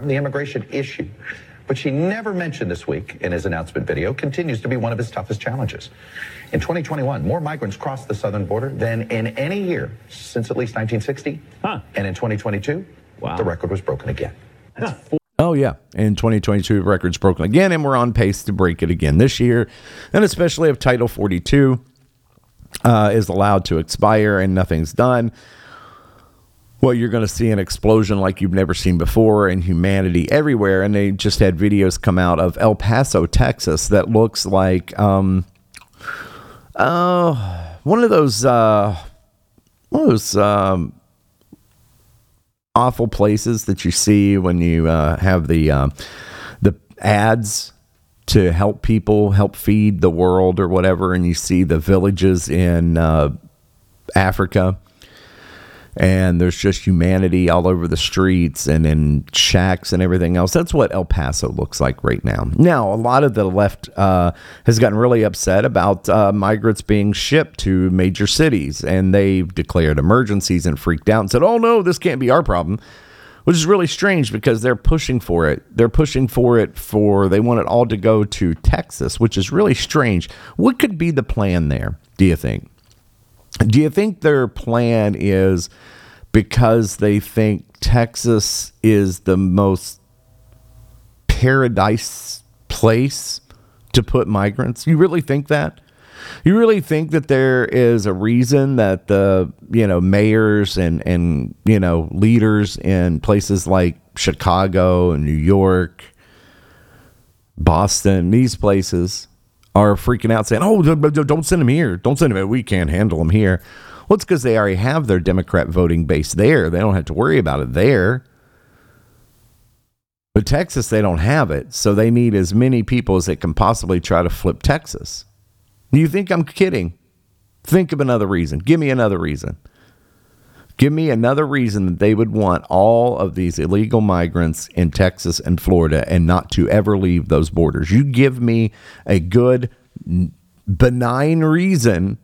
S6: The immigration issue, which he never mentioned this week in his announcement video, continues to be one of his toughest challenges. In 2021, more migrants crossed the southern border than in any year since at least 1960. Huh. And in 2022, wow. the record was broken again. Huh.
S1: Oh, yeah. In 2022, record's broken again, and we're on pace to break it again this year. And especially if Title 42 uh, is allowed to expire and nothing's done, well, you're going to see an explosion like you've never seen before in humanity everywhere. And they just had videos come out of El Paso, Texas, that looks like um, uh, one of those uh, one of those um, awful places that you see when you uh, have the uh, the ads to help people help feed the world or whatever, and you see the villages in uh, Africa and there's just humanity all over the streets and in shacks and everything else. That's what El Paso looks like right now. Now, a lot of the left uh, has gotten really upset about uh, migrants being shipped to major cities, and they've declared emergencies and freaked out and said, "Oh no, this can't be our problem." Which is really strange because they're pushing for it. They're pushing for it for they want it all to go to Texas, which is really strange. What could be the plan there? Do you think? Do you think their plan is because they think Texas is the most paradise place to put migrants? You really think that? You really think that there is a reason that the you know mayors and and you know leaders in places like Chicago and New York, Boston, these places are freaking out saying, "Oh, don't send them here. Don't send them. We can't handle them here." Well, it's because they already have their Democrat voting base there. They don't have to worry about it there. But Texas, they don't have it, so they need as many people as they can possibly try to flip Texas. You think I'm kidding? Think of another reason. Give me another reason. Give me another reason that they would want all of these illegal migrants in Texas and Florida and not to ever leave those borders. You give me a good, benign reason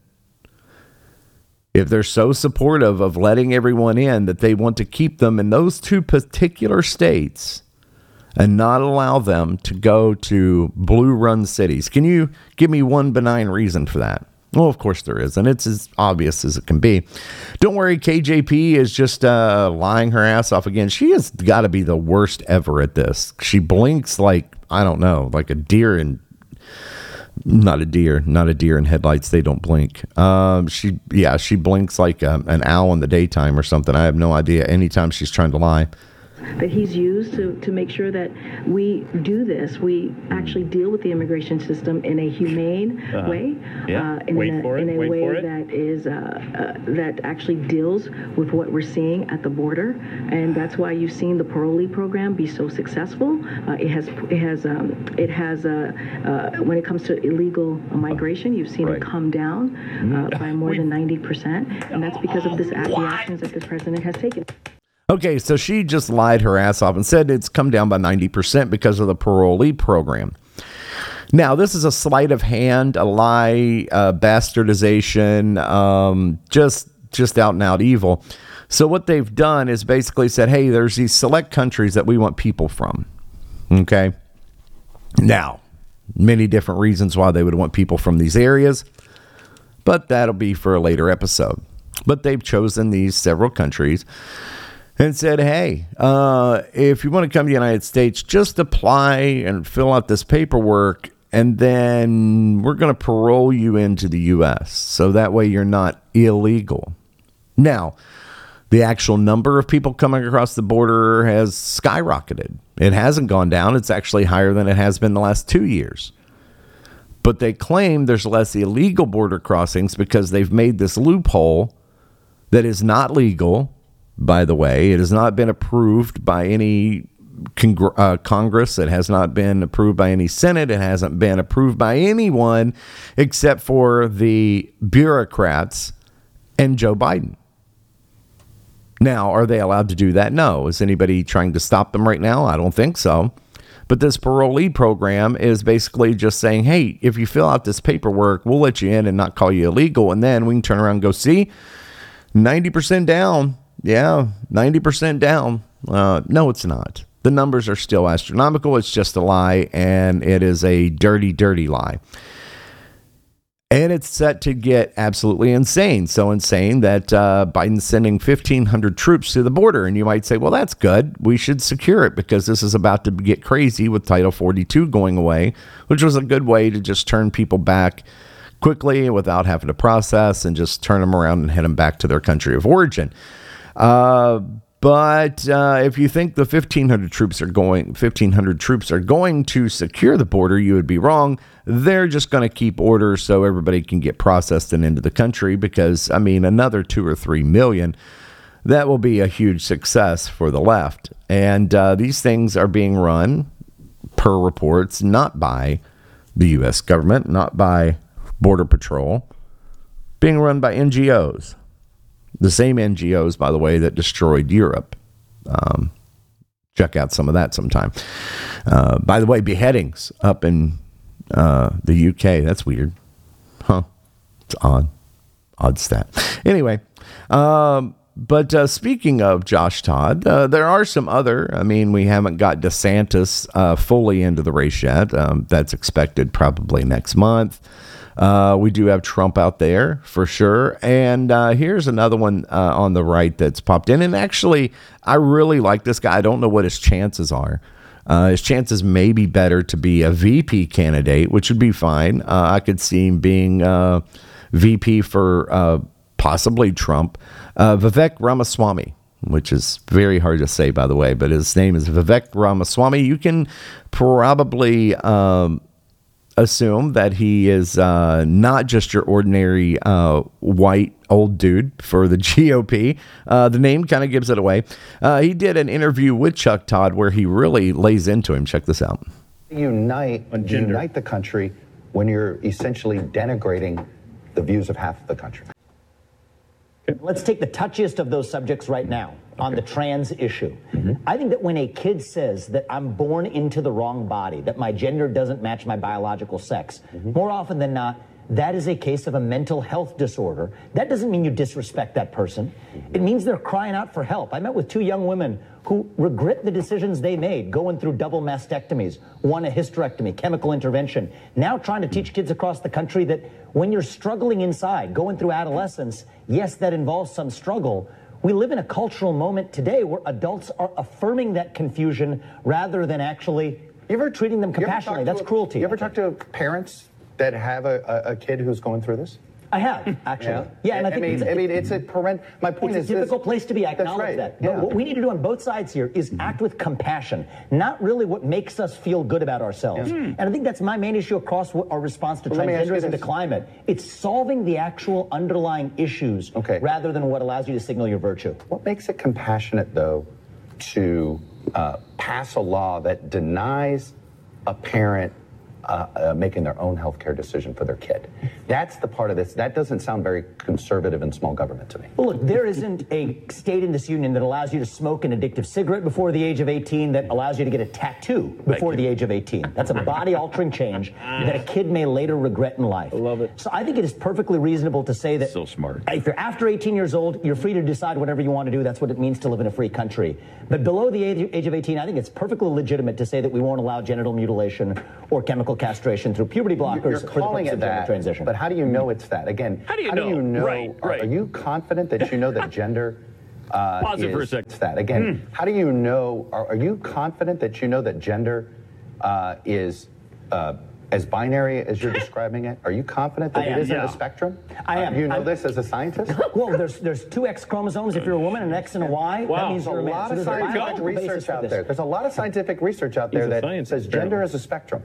S1: if they're so supportive of letting everyone in that they want to keep them in those two particular states and not allow them to go to blue run cities. Can you give me one benign reason for that? Well, of course there is, and it's as obvious as it can be. Don't worry, KJP is just uh, lying her ass off again. She has got to be the worst ever at this. She blinks like I don't know, like a deer in not a deer, not a deer in headlights. They don't blink. Um, she yeah, she blinks like um, an owl in the daytime or something. I have no idea. Anytime she's trying to lie
S5: that he's used to, to make sure that we do this. We actually deal with the immigration system in a humane uh-huh. way,
S4: yeah. uh, in, Wait
S5: a,
S4: for
S5: in
S4: a
S5: way
S4: that
S5: is uh, uh, that actually deals with what we're seeing at the border, and that's why you've seen the parolee program be so successful. Uh, it has it has um, it has uh, uh, when it comes to illegal migration, you've seen right. it come down mm-hmm. by more than ninety percent, and that's because of this, the actions that this president has taken.
S1: Okay, so she just lied her ass off and said it's come down by 90% because of the parolee program. Now, this is a sleight of hand, a lie, a bastardization, um, just just out and out evil. So what they've done is basically said, "Hey, there's these select countries that we want people from." Okay. Now, many different reasons why they would want people from these areas, but that'll be for a later episode. But they've chosen these several countries and said, hey, uh, if you want to come to the United States, just apply and fill out this paperwork, and then we're going to parole you into the U.S. So that way you're not illegal. Now, the actual number of people coming across the border has skyrocketed. It hasn't gone down, it's actually higher than it has been the last two years. But they claim there's less illegal border crossings because they've made this loophole that is not legal by the way. It has not been approved by any uh, Congress. It has not been approved by any Senate. It hasn't been approved by anyone except for the bureaucrats and Joe Biden. Now, are they allowed to do that? No. Is anybody trying to stop them right now? I don't think so. But this parolee program is basically just saying, hey, if you fill out this paperwork, we'll let you in and not call you illegal. And then we can turn around and go, see, 90% down. Yeah, 90% down. Uh, no, it's not. The numbers are still astronomical. It's just a lie, and it is a dirty, dirty lie. And it's set to get absolutely insane. So insane that uh, Biden's sending 1,500 troops to the border. And you might say, well, that's good. We should secure it because this is about to get crazy with Title 42 going away, which was a good way to just turn people back quickly without having to process and just turn them around and head them back to their country of origin. Uh, but uh, if you think the 1,500 troops are going, 1,500 troops are going to secure the border, you would be wrong. They're just going to keep order so everybody can get processed and into the country. Because I mean, another two or three million, that will be a huge success for the left. And uh, these things are being run, per reports, not by the U.S. government, not by Border Patrol, being run by NGOs. The same NGOs, by the way, that destroyed Europe. Um, check out some of that sometime. Uh, by the way, beheadings up in uh, the UK. That's weird. Huh. It's odd. Odd stat. Anyway, um, but uh, speaking of Josh Todd, uh, there are some other. I mean, we haven't got DeSantis uh, fully into the race yet. Um, that's expected probably next month. Uh, we do have Trump out there for sure. And uh, here's another one uh, on the right that's popped in. And actually, I really like this guy. I don't know what his chances are. Uh, his chances may be better to be a VP candidate, which would be fine. Uh, I could see him being uh, VP for possibly Trump. Vivek Ramaswamy which is very hard to say, by the way, but his name is Vivek Ramaswamy. You can probably um, assume that he is uh, not just your ordinary uh, white old dude for the [laughs] GOP. Uh, the name kind of gives it away. Uh, he did an interview with Chuck Todd where he really lays into him. Check this out.
S6: Unite, unite the country when you're essentially denigrating the views of half of the country.
S7: Let's take the touchiest of those subjects right now on the trans issue. Mm-hmm. I think that when a kid says that I'm born into the wrong body, that my gender doesn't match my biological sex, mm-hmm. more often than not, that is a case of a mental health disorder. That doesn't mean you disrespect that person. Mm-hmm. It means they're crying out for help. I met with two young women who regret the decisions they made going through double mastectomies, one a hysterectomy, chemical intervention, now trying to teach kids across the country that when you're struggling inside, going through adolescence, yes, that involves some struggle, we live in a cultural moment today where adults are affirming that confusion rather than actually ever treating them compassionately. That's
S6: a,
S7: cruelty.
S6: You ever talk to parents that have a, a, a kid who's going through this?
S7: I have actually. Yeah,
S6: yeah and I, I mean, I mean, it's a parent. My point
S7: it's
S6: is,
S7: a difficult place to be. I acknowledge
S6: right.
S7: that. Yeah. But what we need to do on both sides here is mm-hmm. act with compassion, not really what makes us feel good about ourselves. Yeah. Mm. And I think that's my main issue across our response to well, transgenderism to climate. It's solving the actual underlying issues,
S6: okay.
S7: rather than what allows you to signal your virtue.
S6: What makes it compassionate, though, to uh, pass a law that denies a parent uh, uh, making their own healthcare decision for their kid. That's the part of this. That doesn't sound very conservative and small government to me.
S7: Well, look, there isn't a state in this union that allows you to smoke an addictive cigarette before the age of 18 that allows you to get a tattoo before the age of 18. That's a body altering change [laughs] that a kid may later regret in life.
S4: I love it.
S7: So I think it is perfectly reasonable to say that
S4: so smart.
S7: if you're after 18 years old, you're free to decide whatever you want to do. That's what it means to live in a free country. But below the age of 18, I think it's perfectly legitimate to say that we won't allow genital mutilation or chemical castration through puberty blockers
S6: You're calling
S7: for the
S6: it that,
S7: transition.
S6: But how do you know it's that? Again,
S4: how do you
S6: how
S4: know?
S6: Do you know
S4: right, right.
S6: Are, are, you confident that you know that gender? [laughs] Uh,
S4: Pause it
S6: is,
S4: for a second.
S6: That again. Hmm. How do you know? Are, are, you confident that you know that gender uh, is? Uh, as binary as you're [laughs] describing it? Are you confident that it isn't yeah. a spectrum?
S7: I am.
S6: Uh, you know
S7: I'm,
S6: this as a scientist? [laughs]
S7: well, there's there's two X chromosomes if you're a woman, an X and a Y.
S6: Wow.
S7: That means
S6: there's a,
S7: a
S6: lot
S7: man.
S6: of
S7: so
S6: scientific research out there. There's a lot of scientific research out there that says gender is a spectrum.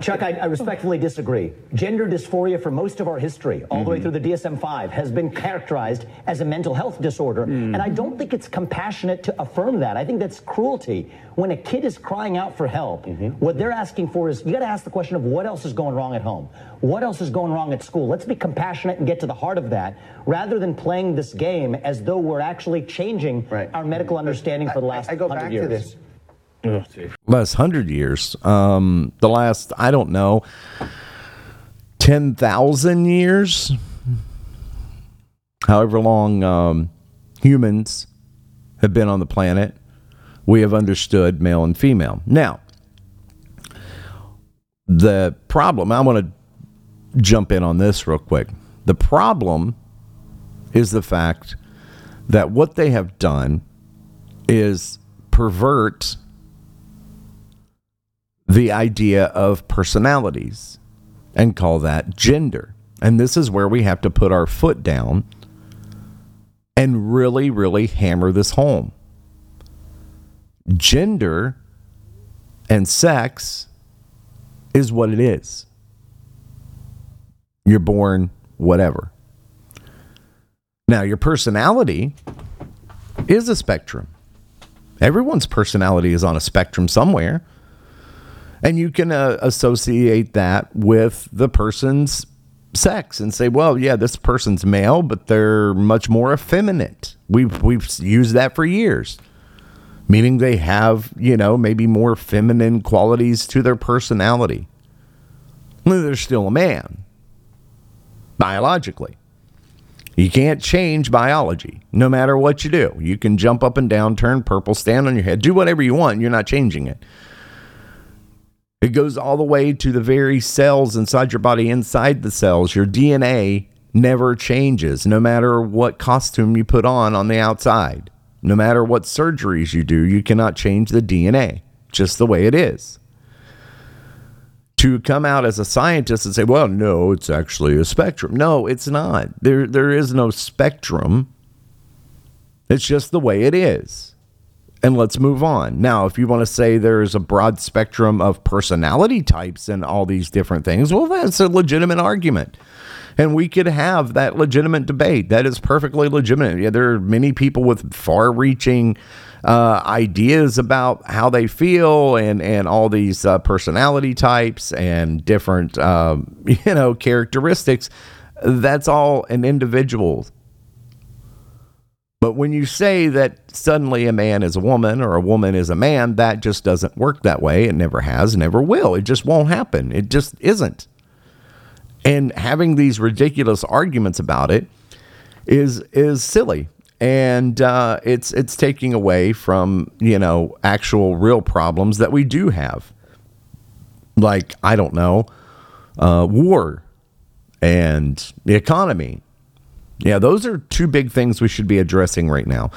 S7: Chuck, I, I, respectfully disagree. Gender dysphoria for most of our history, all mm-hmm. the way mm-hmm. through the DSM 5, has been characterized as a mental health disorder. Mm. And I don't think it's compassionate to affirm that. I think that's cruelty. When a kid is crying out for help, mm-hmm. what they're asking for is you got to ask the question of what else is going wrong at home? What else is going wrong at school? Let's be compassionate and get to the heart of that rather than playing this game as though we're actually changing right. our medical understanding for the last I, I go back years. to this
S1: last hundred years. Um, the last, I don't know, 10,000 years, however long um, humans have been on the planet, we have understood male and female. Now, the problem, I want to jump in on this real quick. The problem is the fact that what they have done is pervert the idea of personalities and call that gender. And this is where we have to put our foot down and really, really hammer this home. Gender and sex is what it is. You're born whatever. Now, your personality is a spectrum. Everyone's personality is on a spectrum somewhere. And you can uh, associate that with the person's sex and say, well, yeah, this person's male, but they're much more effeminate. We've, we've used that for years, meaning they have, you know, maybe more feminine qualities to their personality. They're still a man, biologically. You can't change biology no matter what you do. You can jump up and down, turn purple, stand on your head, do whatever you want. You're not changing it. It goes all the way to the very cells inside your body, inside the cells. Your DNA never changes, no matter what costume you put on on the outside. No matter what surgeries you do, you cannot change the DNA, just the way it is. To come out as a scientist and say, well, no, it's actually a spectrum. No, it's not. There, there is no spectrum. It's just the way it is and let's move on. Now, if you want to say there's a broad spectrum of personality types and all these different things, well, that's a legitimate argument. And we could have that legitimate debate. That is perfectly legitimate. Yeah, there are many people with far reaching uh, ideas about how they feel and, and all these uh, personality types and different, um, [laughs] you know, characteristics. That's all an individual but when you say that suddenly a man is a woman or a woman is a man, that just doesn't work that way. It never has, never will. It just won't happen. It just isn't. And having these ridiculous arguments about it is is silly, and uh, it's it's taking away from you know actual real problems that we do have, like I don't know, uh, war and the economy yeah, those are two big things we should be addressing right now.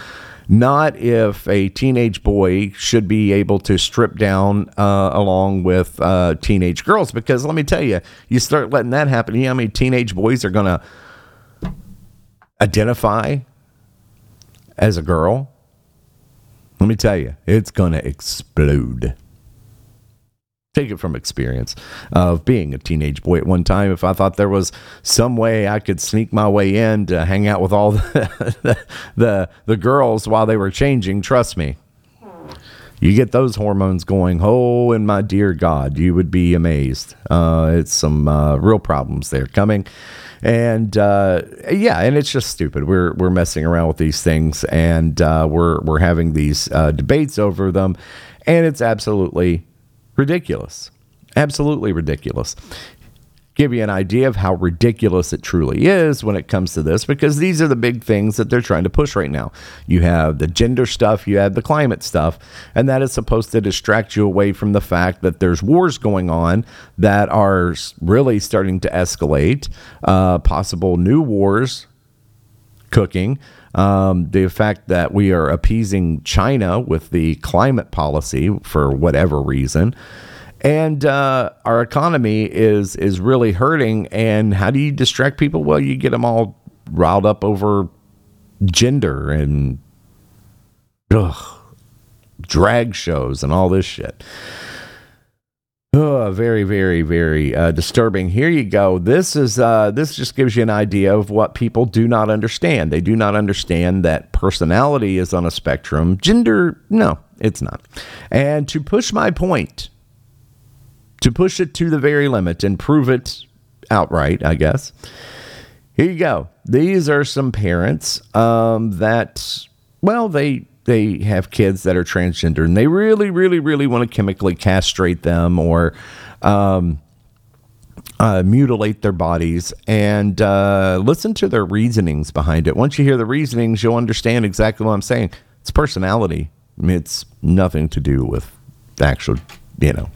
S1: Not if a teenage boy should be able to strip down uh, along with uh, teenage girls, because let me tell you, you start letting that happen. You know how many teenage boys are going to identify as a girl? Let me tell you, it's going to explode take it from experience of being a teenage boy at one time. If I thought there was some way I could sneak my way in to hang out with all [laughs] the, the, the, girls while they were changing, trust me, you get those hormones going. Oh, and my dear God, you would be amazed. Uh, it's some uh, real problems there coming, and uh, yeah, and it's just stupid. We're we're messing around with these things, and uh, we're we're having these uh, debates over them, and it's absolutely Ridiculous. Absolutely ridiculous. Give you an idea of how ridiculous it truly is when it comes to this, because these are the big things that they're trying to push right now. You have the gender stuff, you have the climate stuff, and that is supposed to distract you away from the fact that there's wars going on that are really starting to escalate, uh, possible new wars cooking. Um, the fact that we are appeasing China with the climate policy for whatever reason, and uh, our economy is is really hurting. And how do you distract people? Well, you get them all riled up over gender and ugh, drag shows and all this shit. Oh, very, very, very uh, disturbing. Here you go. This is uh, this just gives you an idea of what people do not understand. They do not understand that personality is on a spectrum. Gender, no, it's not. And to push my point, to push it to the very limit and prove it outright, I guess. Here you go. These are some parents um, that, well, they they have kids that are transgender and they really, really, really want to chemically castrate them or um, uh, mutilate their bodies and uh, listen to their reasonings behind it. Once you hear the reasonings, you'll understand exactly what I'm saying. It's personality. It's nothing to do with actual, you know,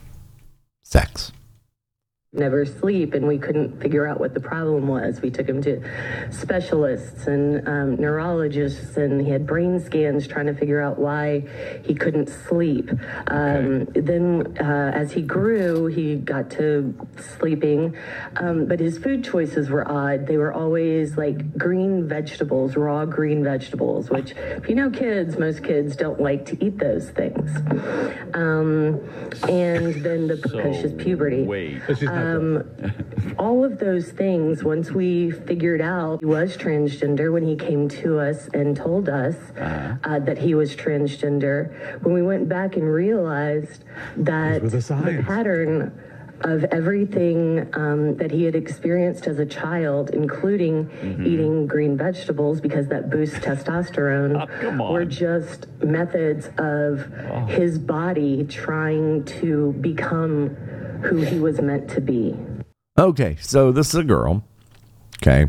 S1: sex
S8: never sleep and we couldn't figure out what the problem was. We took him to specialists and um, neurologists and he had brain scans trying to figure out why he couldn't sleep. Um, then uh, as he grew he got to sleeping. Um, but his food choices were odd. They were always like green vegetables raw green vegetables which if you know kids most kids don't like to eat those things. Um, and then the precocious puberty.
S4: Wait.
S8: Um, [laughs] all of those things, once we figured out he was transgender, when he came to us and told us uh, that he was transgender, when we went back and realized that
S4: the
S8: the pattern of everything um, that he had experienced as a child, including eating green vegetables because that boosts [laughs] testosterone,
S4: come
S8: were just methods of his body trying to become who he was meant to be.
S1: Okay, so this is a girl, okay,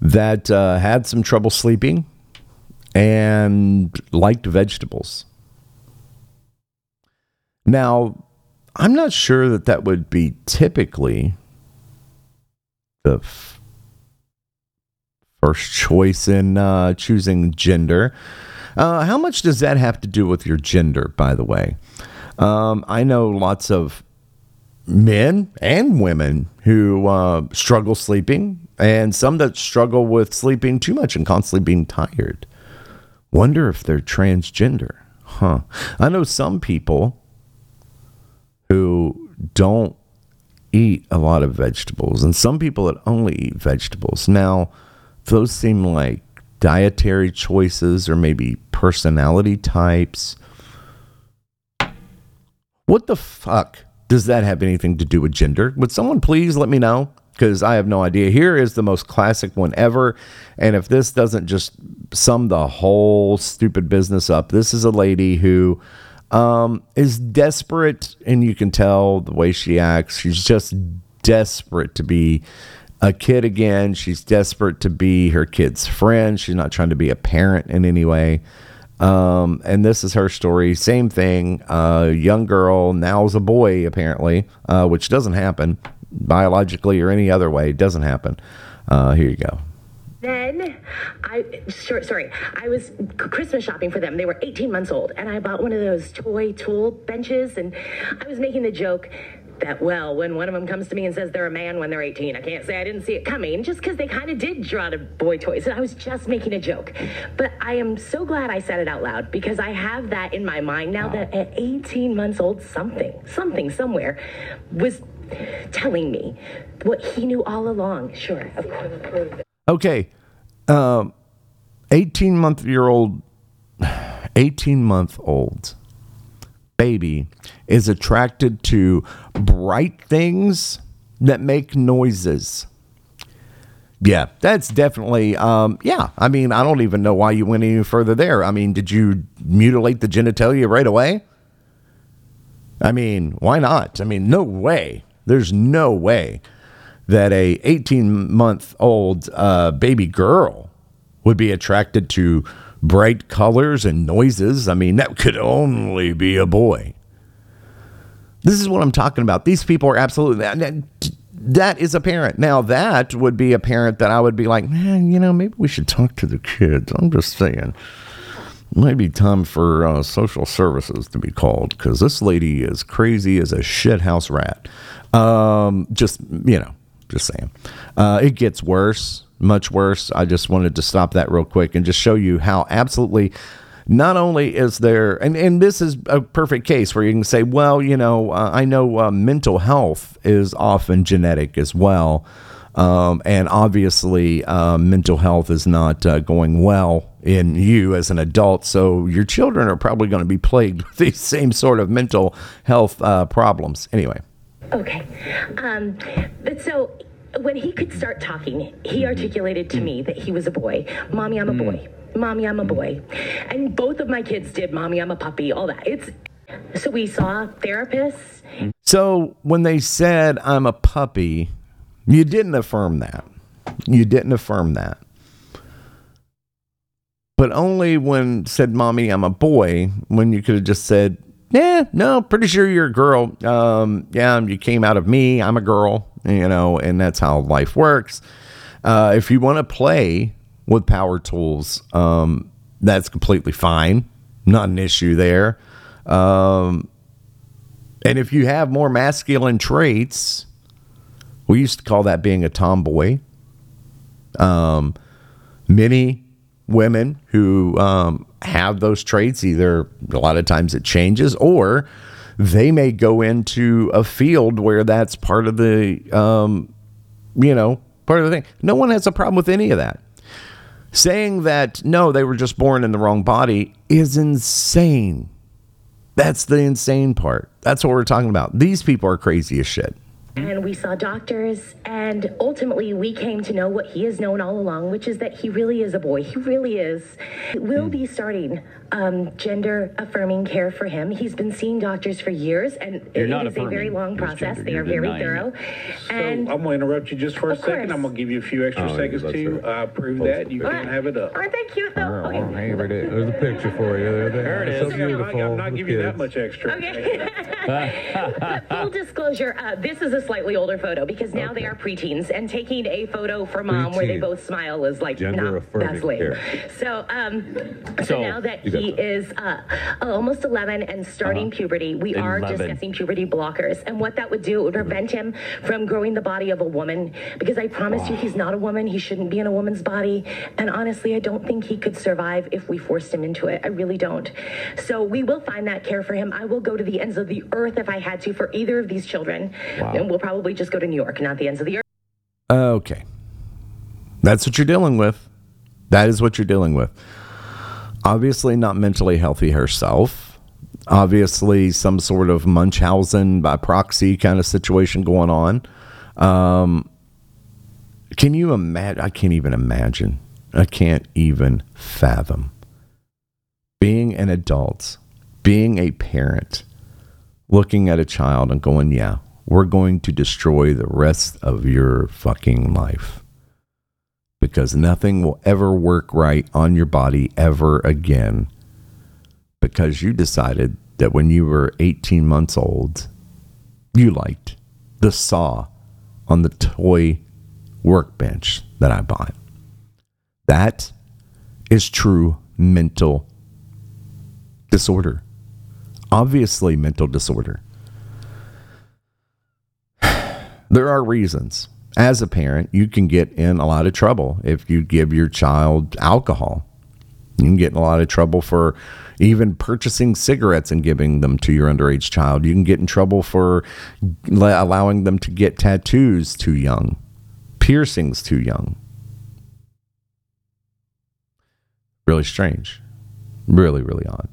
S1: that uh, had some trouble sleeping and liked vegetables. Now, I'm not sure that that would be typically the f- first choice in uh, choosing gender. Uh, how much does that have to do with your gender, by the way? Um, I know lots of men and women who uh, struggle sleeping, and some that struggle with sleeping too much and constantly being tired. Wonder if they're transgender. Huh. I know some people who don't eat a lot of vegetables, and some people that only eat vegetables. Now, those seem like dietary choices or maybe personality types. What the fuck does that have anything to do with gender? Would someone please let me know? Because I have no idea. Here is the most classic one ever. And if this doesn't just sum the whole stupid business up, this is a lady who um, is desperate, and you can tell the way she acts. She's just desperate to be a kid again. She's desperate to be her kid's friend. She's not trying to be a parent in any way. Um, and this is her story. Same thing. Uh, young girl now is a boy apparently, uh, which doesn't happen biologically or any other way. It doesn't happen. Uh, here you go.
S9: Then I, sure, sorry, I was Christmas shopping for them. They were 18 months old, and I bought one of those toy tool benches, and I was making the joke that, well, when one of them comes to me and says they're a man when they're 18, I can't say I didn't see it coming, just because they kind of did draw to boy toys. And I was just making a joke. But I am so glad I said it out loud because I have that in my mind now that at 18 months old, something, something somewhere was telling me what he knew all along. Sure, of course.
S1: Okay. Um, 18 month year old, [sighs] 18 month old baby is attracted to bright things that make noises. Yeah, that's definitely, um, yeah. I mean, I don't even know why you went any further there. I mean, did you mutilate the genitalia right away? I mean, why not? I mean, no way. There's no way that a 18 month old uh, baby girl would be attracted to bright colors and noises. I mean, that could only be a boy. This is what I'm talking about. These people are absolutely that, is a parent. Now that would be a parent that I would be like, man, you know, maybe we should talk to the kids. I'm just saying. Maybe time for uh, social services to be called because this lady is crazy as a shithouse rat. Um, just you know, just saying. Uh, it gets worse, much worse. I just wanted to stop that real quick and just show you how absolutely not only is there, and, and this is a perfect case where you can say, well, you know, uh, I know uh, mental health is often genetic as well. Um, and obviously, uh, mental health is not uh, going well in you as an adult. So your children are probably going to be plagued [laughs] with these same sort of mental health uh, problems. Anyway.
S9: Okay. Um, but so when he could start talking, he articulated to me that he was a boy. Mommy, I'm a boy. Mommy, I'm a boy. And both of my kids did, Mommy, I'm a puppy, all that. It's so we saw therapists.
S1: So when they said, I'm a puppy, you didn't affirm that. You didn't affirm that. But only when said, Mommy, I'm a boy, when you could have just said, Yeah, no, pretty sure you're a girl. Um, yeah, you came out of me. I'm a girl, you know, and that's how life works. Uh, if you want to play with power tools, um, that's completely fine. Not an issue there. Um, and if you have more masculine traits, we used to call that being a tomboy. Um, many women who um, have those traits, either a lot of times it changes, or they may go into a field where that's part of the, um, you know, part of the thing. No one has a problem with any of that. Saying that no, they were just born in the wrong body is insane. That's the insane part. That's what we're talking about. These people are crazy as shit.
S9: And we saw doctors, and ultimately we came to know what he has known all along, which is that he really is a boy. He really is. We'll hmm. be starting um, gender affirming care for him. He's been seeing doctors for years, and
S4: You're
S9: it
S4: not
S9: is a very long
S4: his
S9: process.
S4: gender,
S9: They
S4: you're
S9: are very
S4: denying
S9: thorough.
S4: So
S9: And
S4: I'm going to interrupt you just for a
S9: Of
S4: second.
S9: course.
S4: I'm going to give you a few extra
S10: Oh,
S4: seconds
S10: that's
S4: to
S10: right.
S4: uh, prove that. You can have it up.
S9: aren't they cute though? Okay.
S10: Hey, right there. There's a picture for you. There, there.
S4: There
S10: It's. So
S4: I'm not,
S10: beautiful.
S4: I'm not giving you that
S10: kids.
S4: much extra.
S9: Okay. [laughs] but full disclosure, uh, this is a slightly older photo because now they are preteens, and taking a photo for mom where they
S10: Preteen.
S9: both smile is like,
S10: Gender
S9: nah,
S10: affirming
S9: that's lame.
S10: care.
S9: So, um, so,
S4: So,
S9: now that
S10: you got
S9: he
S10: that.
S9: is uh, almost 11 and starting puberty, we are
S4: 11.
S9: discussing puberty blockers, and what that would do, it would prevent him from growing the body of a woman. Because I promise you, he's not a woman. He shouldn't be in a woman's body, and honestly, I don't think he could survive if we forced him into it. I really don't. So we will find that care for him. I will go to the ends of the earth if I had to for either of these children, and we'll probably just go to New York, not the ends of the earth.
S1: Okay. That's what you're dealing with. That is what you're dealing with. Obviously, not mentally healthy herself. Obviously, some sort of Munchausen by proxy kind of situation going on. Um, can you imagine? I can't even imagine. I can't even fathom being an adult, being a parent, looking at a child and going, yeah, we're going to destroy the rest of your fucking life because nothing will ever work right on your body ever again because you decided that when you were 18 months old, you liked the saw on the toy workbench that I bought. That is true mental disorder. Obviously, mental disorder. [sighs] There are reasons. As a parent, you can get in a lot of trouble if you give your child alcohol. You can get in a lot of trouble for even purchasing cigarettes and giving them to your underage child. You can get in trouble for allowing them to get tattoos too young, piercings too young. Really strange. Really, really odd.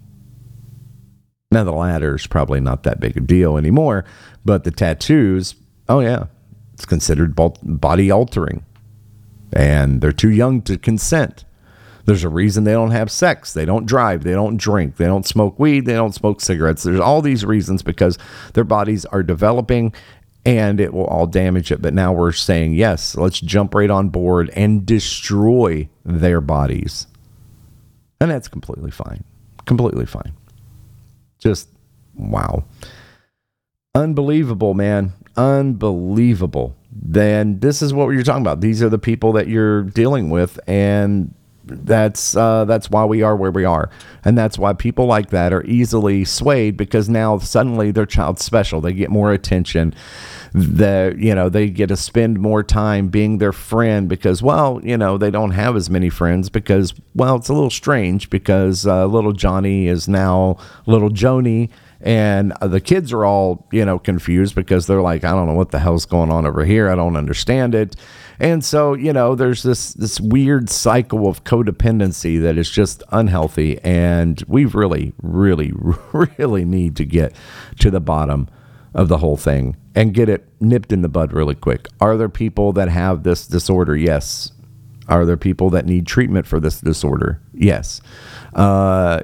S1: Now, the latter is probably not that big a deal anymore, but the tattoos, oh, yeah, it's considered body altering. And they're too young to consent. There's a reason they don't have sex. They don't drive. They don't drink. They don't smoke weed. They don't smoke cigarettes. There's all these reasons because their bodies are developing and it will all damage it. But now we're saying, yes, let's jump right on board and destroy their bodies. And that's completely fine. Completely fine. Just wow. Unbelievable, man. Unbelievable. Then this is what you're talking about. These are the people that you're dealing with, and that's uh, that's why we are where we are, and that's why people like that are easily swayed because now suddenly their child's special. They get more attention. The you know they get to spend more time being their friend because well you know they don't have as many friends because well it's a little strange because uh, little Johnny is now little Joni and uh, the kids are all you know confused because they're like i don't know what the hell's going on over here. I don't understand it. And so you know there's this this weird cycle of codependency that is just unhealthy. And we really really [laughs] really need to get to the bottom of the whole thing and get it nipped in the bud really quick. Are there people that have this disorder? Yes. Are there people that need treatment for this disorder? Yes. Uh,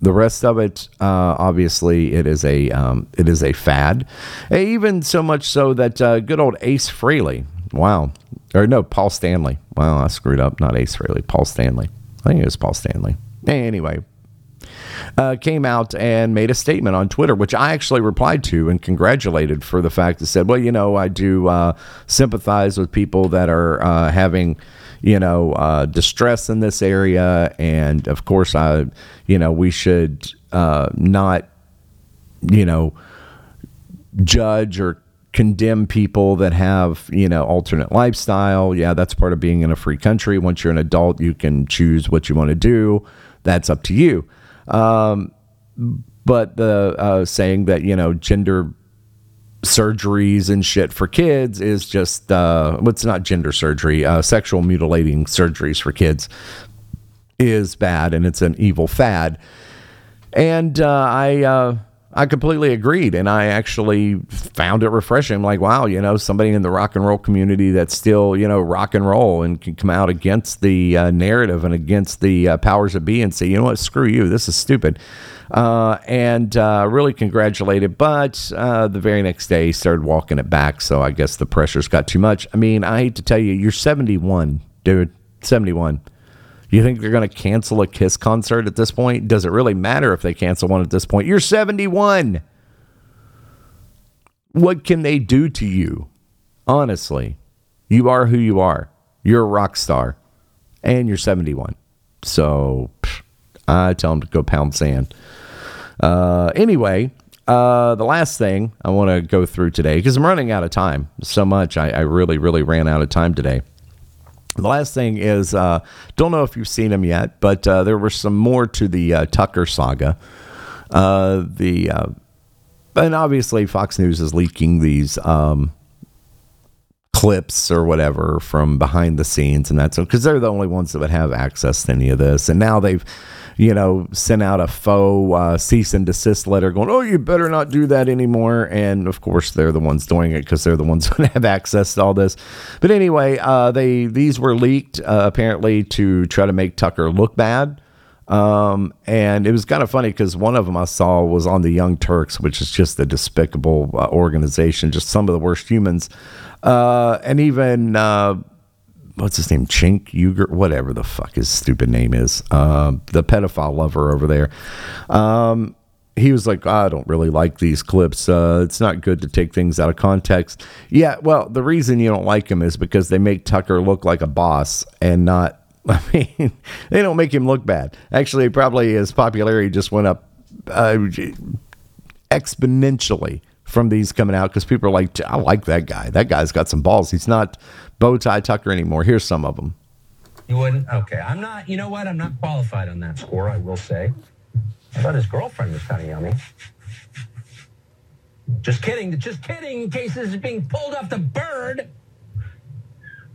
S1: the rest of it, uh, obviously, it is a um, it is a fad. Even so much so that uh, good old Ace Frehley, wow, or no, Paul Stanley. Wow, I screwed up. Not Ace Frehley, Paul Stanley. I think it was Paul Stanley. Anyway, uh, came out and made a statement on Twitter, which I actually replied to and congratulated for the fact that said, well, you know, I do uh, sympathize with people that are uh, having you know, uh, distress in this area. And of course, I, you know, we should uh, not, you know, judge or condemn people that have, you know, alternate lifestyle. Yeah, that's part of being in a free country. Once you're an adult, you can choose what you want to do. That's up to you. Um, but the uh, saying that, you know, gender surgeries and shit for kids is just uh what's not gender surgery uh sexual mutilating surgeries for kids is bad and it's an evil fad. And uh i uh I completely agreed, and I actually found it refreshing. Like, wow, you know, somebody in the rock and roll community that's still, you know, rock and roll and can come out against the uh, narrative and against the uh, powers that be and say, you know what, screw you, this is stupid uh, and uh, really congratulated. But uh, the very next day, he started walking it back. So I guess the pressure's got too much. I mean, I hate to tell you, you're 71, dude. 71. You think they're going to cancel a Kiss concert at this point? Does it really matter if they cancel one at this point? You're 71. What can they do to you? Honestly, you are who you are. You're a rock star, and you're 71. So I tell them to go pound sand. Uh, anyway, uh, the last thing I want to go through today, because I'm running out of time so much, I, I, really, really ran out of time today. The last thing is, uh, don't know if you've seen them yet, but uh, there were some more to the uh, Tucker saga. Uh, the and obviously Fox News is leaking these um, clips or whatever from behind the scenes, and that's because they're the only ones that would have access to any of this. And now they've you know, sent out a faux uh, cease and desist letter going, oh, you better not do that anymore. And of course, they're the ones doing it because they're the ones [laughs] who have access to all this. But anyway, uh, they these were leaked uh, apparently to try to make Tucker look bad. Um, and it was kind of funny because one of them I saw was on the Young Turks, which is just a despicable uh, organization, just some of the worst humans. Uh, and even uh, what's his name, Chink Uger, whatever the fuck his stupid name is, uh, the pedophile lover over there. Um, he was like, I don't really like these clips. Uh, it's not good to take things out of context. Yeah, well, the reason you don't like him is because they make Tucker look like a boss and not. [laughs] I mean, they don't make him look bad. Actually, probably his popularity just went up uh, exponentially from these coming out because people are like, I like that guy. That guy's got some balls. He's not bow tie Tucker anymore. Here's some of them.
S11: You wouldn't? Okay. I'm not, you know what? I'm not qualified on that score, I will say. I thought his girlfriend was kind of yummy. Just kidding. Just kidding. In case this is being pulled off the bird.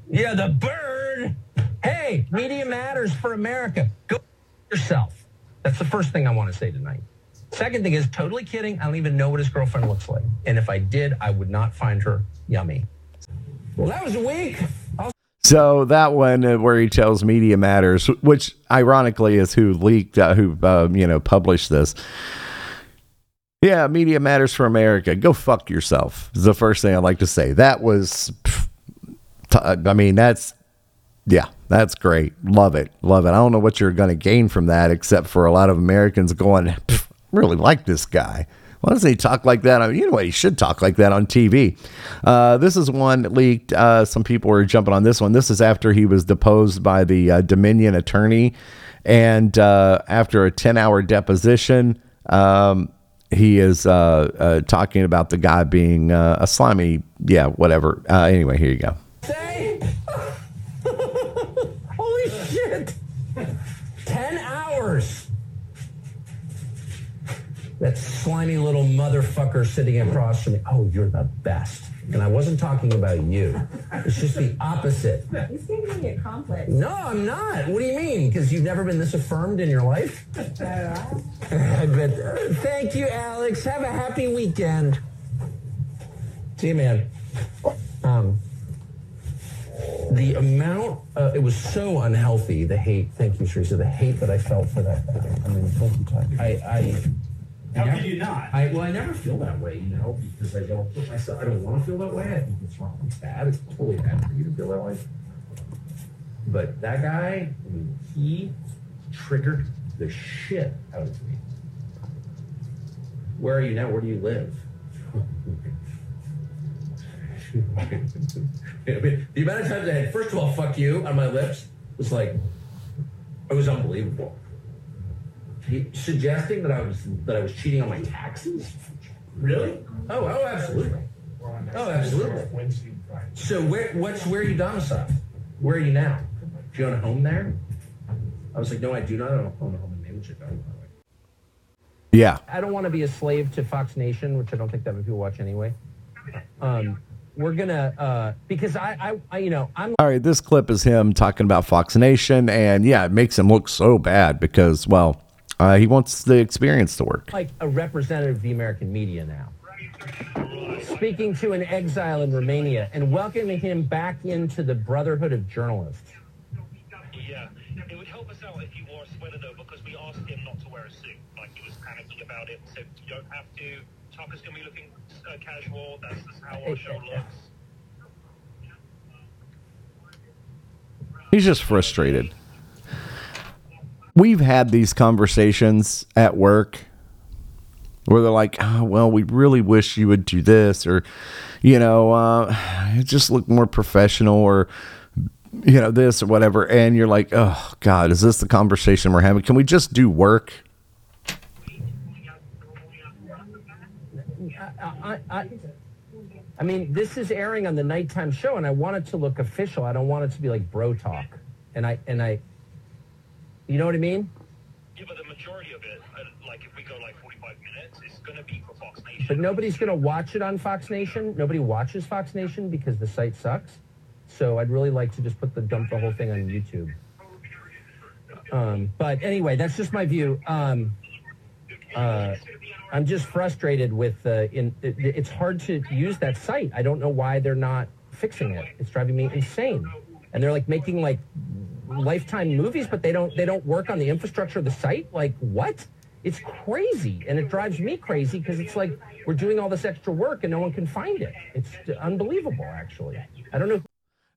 S11: Yeah, the bird. Hey, media matters for America. Go yourself. That's the first thing I want to say tonight. Second thing is totally kidding. I don't even know what his girlfriend looks like. And if I did, I would not find her yummy. Well, that was a week.
S1: So that one uh, where he tells Media Matters, which ironically is who leaked, uh, who uh, you know published this. Yeah, Media Matters for America. Go fuck yourself. Is the first thing I'd like to say. That was, I mean, that's yeah, that's great. Love it, love it. I don't know what you're going to gain from that, except for a lot of Americans going, really like this guy Why doesn't he talk like that? I mean, you know what? He should talk like that on TV. Uh, this is one leaked. Uh, some people were jumping on this one. This is after he was deposed by the uh, Dominion attorney. And uh, after a 10 hour deposition, um, he is uh, uh, talking about the guy being a slimy, yeah, whatever. Anyway, here you go.
S11: Say? Holy shit! 10 hours! That slimy little motherfucker sitting across from me. Oh, you're the best. And I wasn't talking about you. It's just the opposite.
S12: He's giving me a complex.
S11: No, I'm not. What do you mean? Because you've never been this affirmed in your life? [laughs] I bet. uh, Thank you, Alex. Have a happy weekend. See you, man. Um, the amount, uh, it was so unhealthy, the hate. Thank you, Teresa. The hate that I felt for that. I mean, thank you, Todd. I, I,
S13: How
S11: never-
S13: could you not?
S11: I, well, I never feel that way, you know, because I don't put myself, I don't want to feel that way. I think it's wrong. It's bad. It's totally bad for you to feel that way. But that guy, I mean, he triggered the shit out of me. Where are you now? Where do you live? [laughs] I mean, the amount of times I had, first of all, fuck you on my lips was like, it was unbelievable. He, suggesting that I was that I was cheating on my taxes. Really? Oh, oh, absolutely. Oh, absolutely. So where what's where are you domiciled? Where are you now? Do you own a home there? I was like, no, I do not own a home in Maine, which I don't. the way.
S1: Yeah.
S11: I don't want to be a slave to Fox Nation, which I don't think that many people watch anyway. Um, we're gonna uh, because I, I, I, you know, I'm
S1: All right, this clip is him talking about Fox Nation, and yeah, it makes him look so bad because, well, uh, he wants the experience to work.
S11: like a representative of the American media now. Speaking to an exile in Romania and welcoming him back into the Brotherhood of Journalists.
S14: Yeah, it would help us out if you wore a sweater though, because we asked him not to wear a suit. Like he was panicking about it. so you don't have to. Tucker's gonna be looking uh, casual. That's just how our show [laughs] looks.
S1: He's just frustrated. We've had these conversations at work where they're like, oh, well, we really wish you would do this, or, you know, uh, just look more professional, or, you know, this or whatever. And you're like, oh, God, is this the conversation we're having? Can we just do work?
S11: I, I, I mean, this is airing on the nighttime show, and I want it to look official. I don't want it to be like bro talk. And I, and I, you know what I mean?
S14: Yeah, but the majority of it, like if we go like 45 minutes, it's gonna be for Fox Nation.
S11: But nobody's going to watch it on Fox Nation. Nobody watches Fox Nation because the site sucks. So I'd really like to just put the dump the whole thing on YouTube. Um, but anyway, that's just my view. Um, uh, I'm just frustrated with uh, in it, it's hard to use that site. I don't know why they're not fixing it. It's driving me insane. And they're like making like lifetime movies, but they don't they don't work on the infrastructure of the site. Like what? It's crazy, and it drives me crazy because it's like we're doing all this extra work and no one can find it. It's unbelievable, actually. I don't know.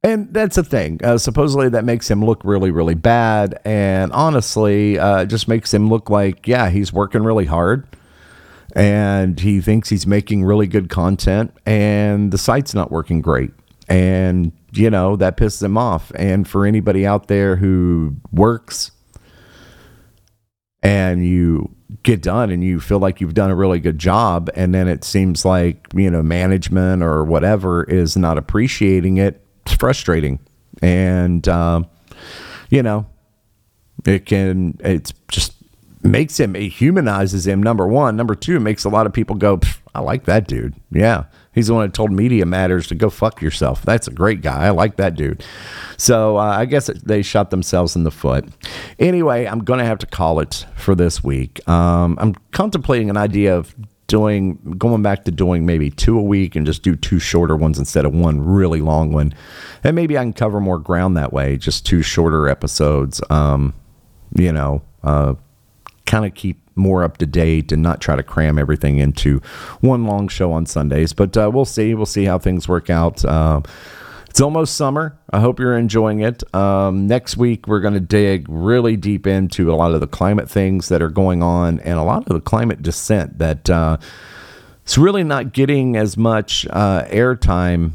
S1: And that's the thing. Uh, supposedly, that makes him look really, really bad. And honestly, uh, just makes him look like, yeah, he's working really hard and he thinks he's making really good content, and the site's not working great. And, you know, that pisses him off. And for anybody out there who works and you get done and you feel like you've done a really good job, and then it seems like, you know, management or whatever is not appreciating it, it's frustrating. And, um, you know, it can, it's just makes him, it humanizes him, number one. Number two, makes a lot of people go, I like that dude. Yeah. He's the one that told Media Matters to go fuck yourself. That's a great guy. I like that dude. So uh, I guess they shot themselves in the foot. Anyway, I'm going to have to call it for this week. Um, I'm contemplating an idea of doing going back to doing maybe two a week and just do two shorter ones instead of one really long one and maybe i can cover more ground that way just two shorter episodes um you know uh kind of keep more up to date and not try to cram everything into one long show on sundays but uh, we'll see we'll see how things work out uh, It's almost summer. I hope you're enjoying it. Um, next week, we're going to dig really deep into a lot of the climate things that are going on and a lot of the climate dissent that uh, it's really not getting as much uh, airtime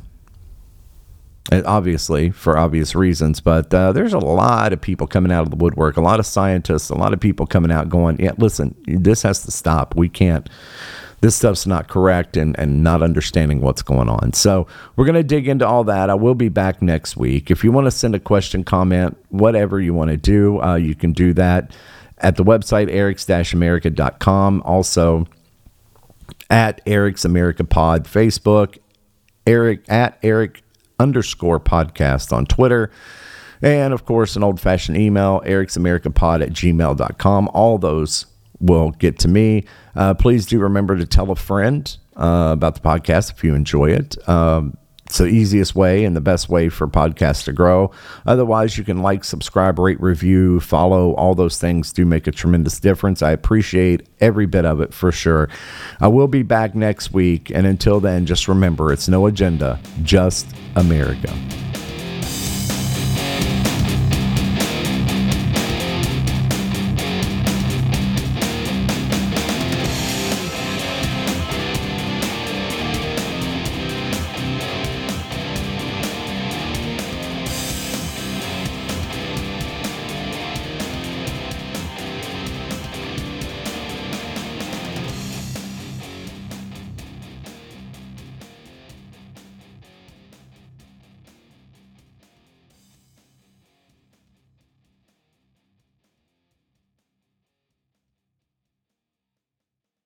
S1: obviously for obvious reasons but uh, there's a lot of people coming out of the woodwork a lot of scientists a lot of people coming out going yeah listen this has to stop. We can't this stuff's not correct and, and not understanding what's going on. So we're going to dig into all that. I will be back next week. If you want to send a question comment whatever you want to do uh, you can do that at the website erics-america.com also at eric's america pod facebook eric at eric underscore podcast on Twitter. And of course, an old fashioned email, Eric's America Pod at gmail.com. All those will get to me. Uh, please do remember to tell a friend uh, about the podcast if you enjoy it. Um, it's the easiest way and the best way for podcasts to grow. Otherwise, you can like, subscribe, rate, review, follow. All those things do make a tremendous difference. I appreciate every bit of it for sure. I will be back next week. And until then, just remember it's no agenda, just America.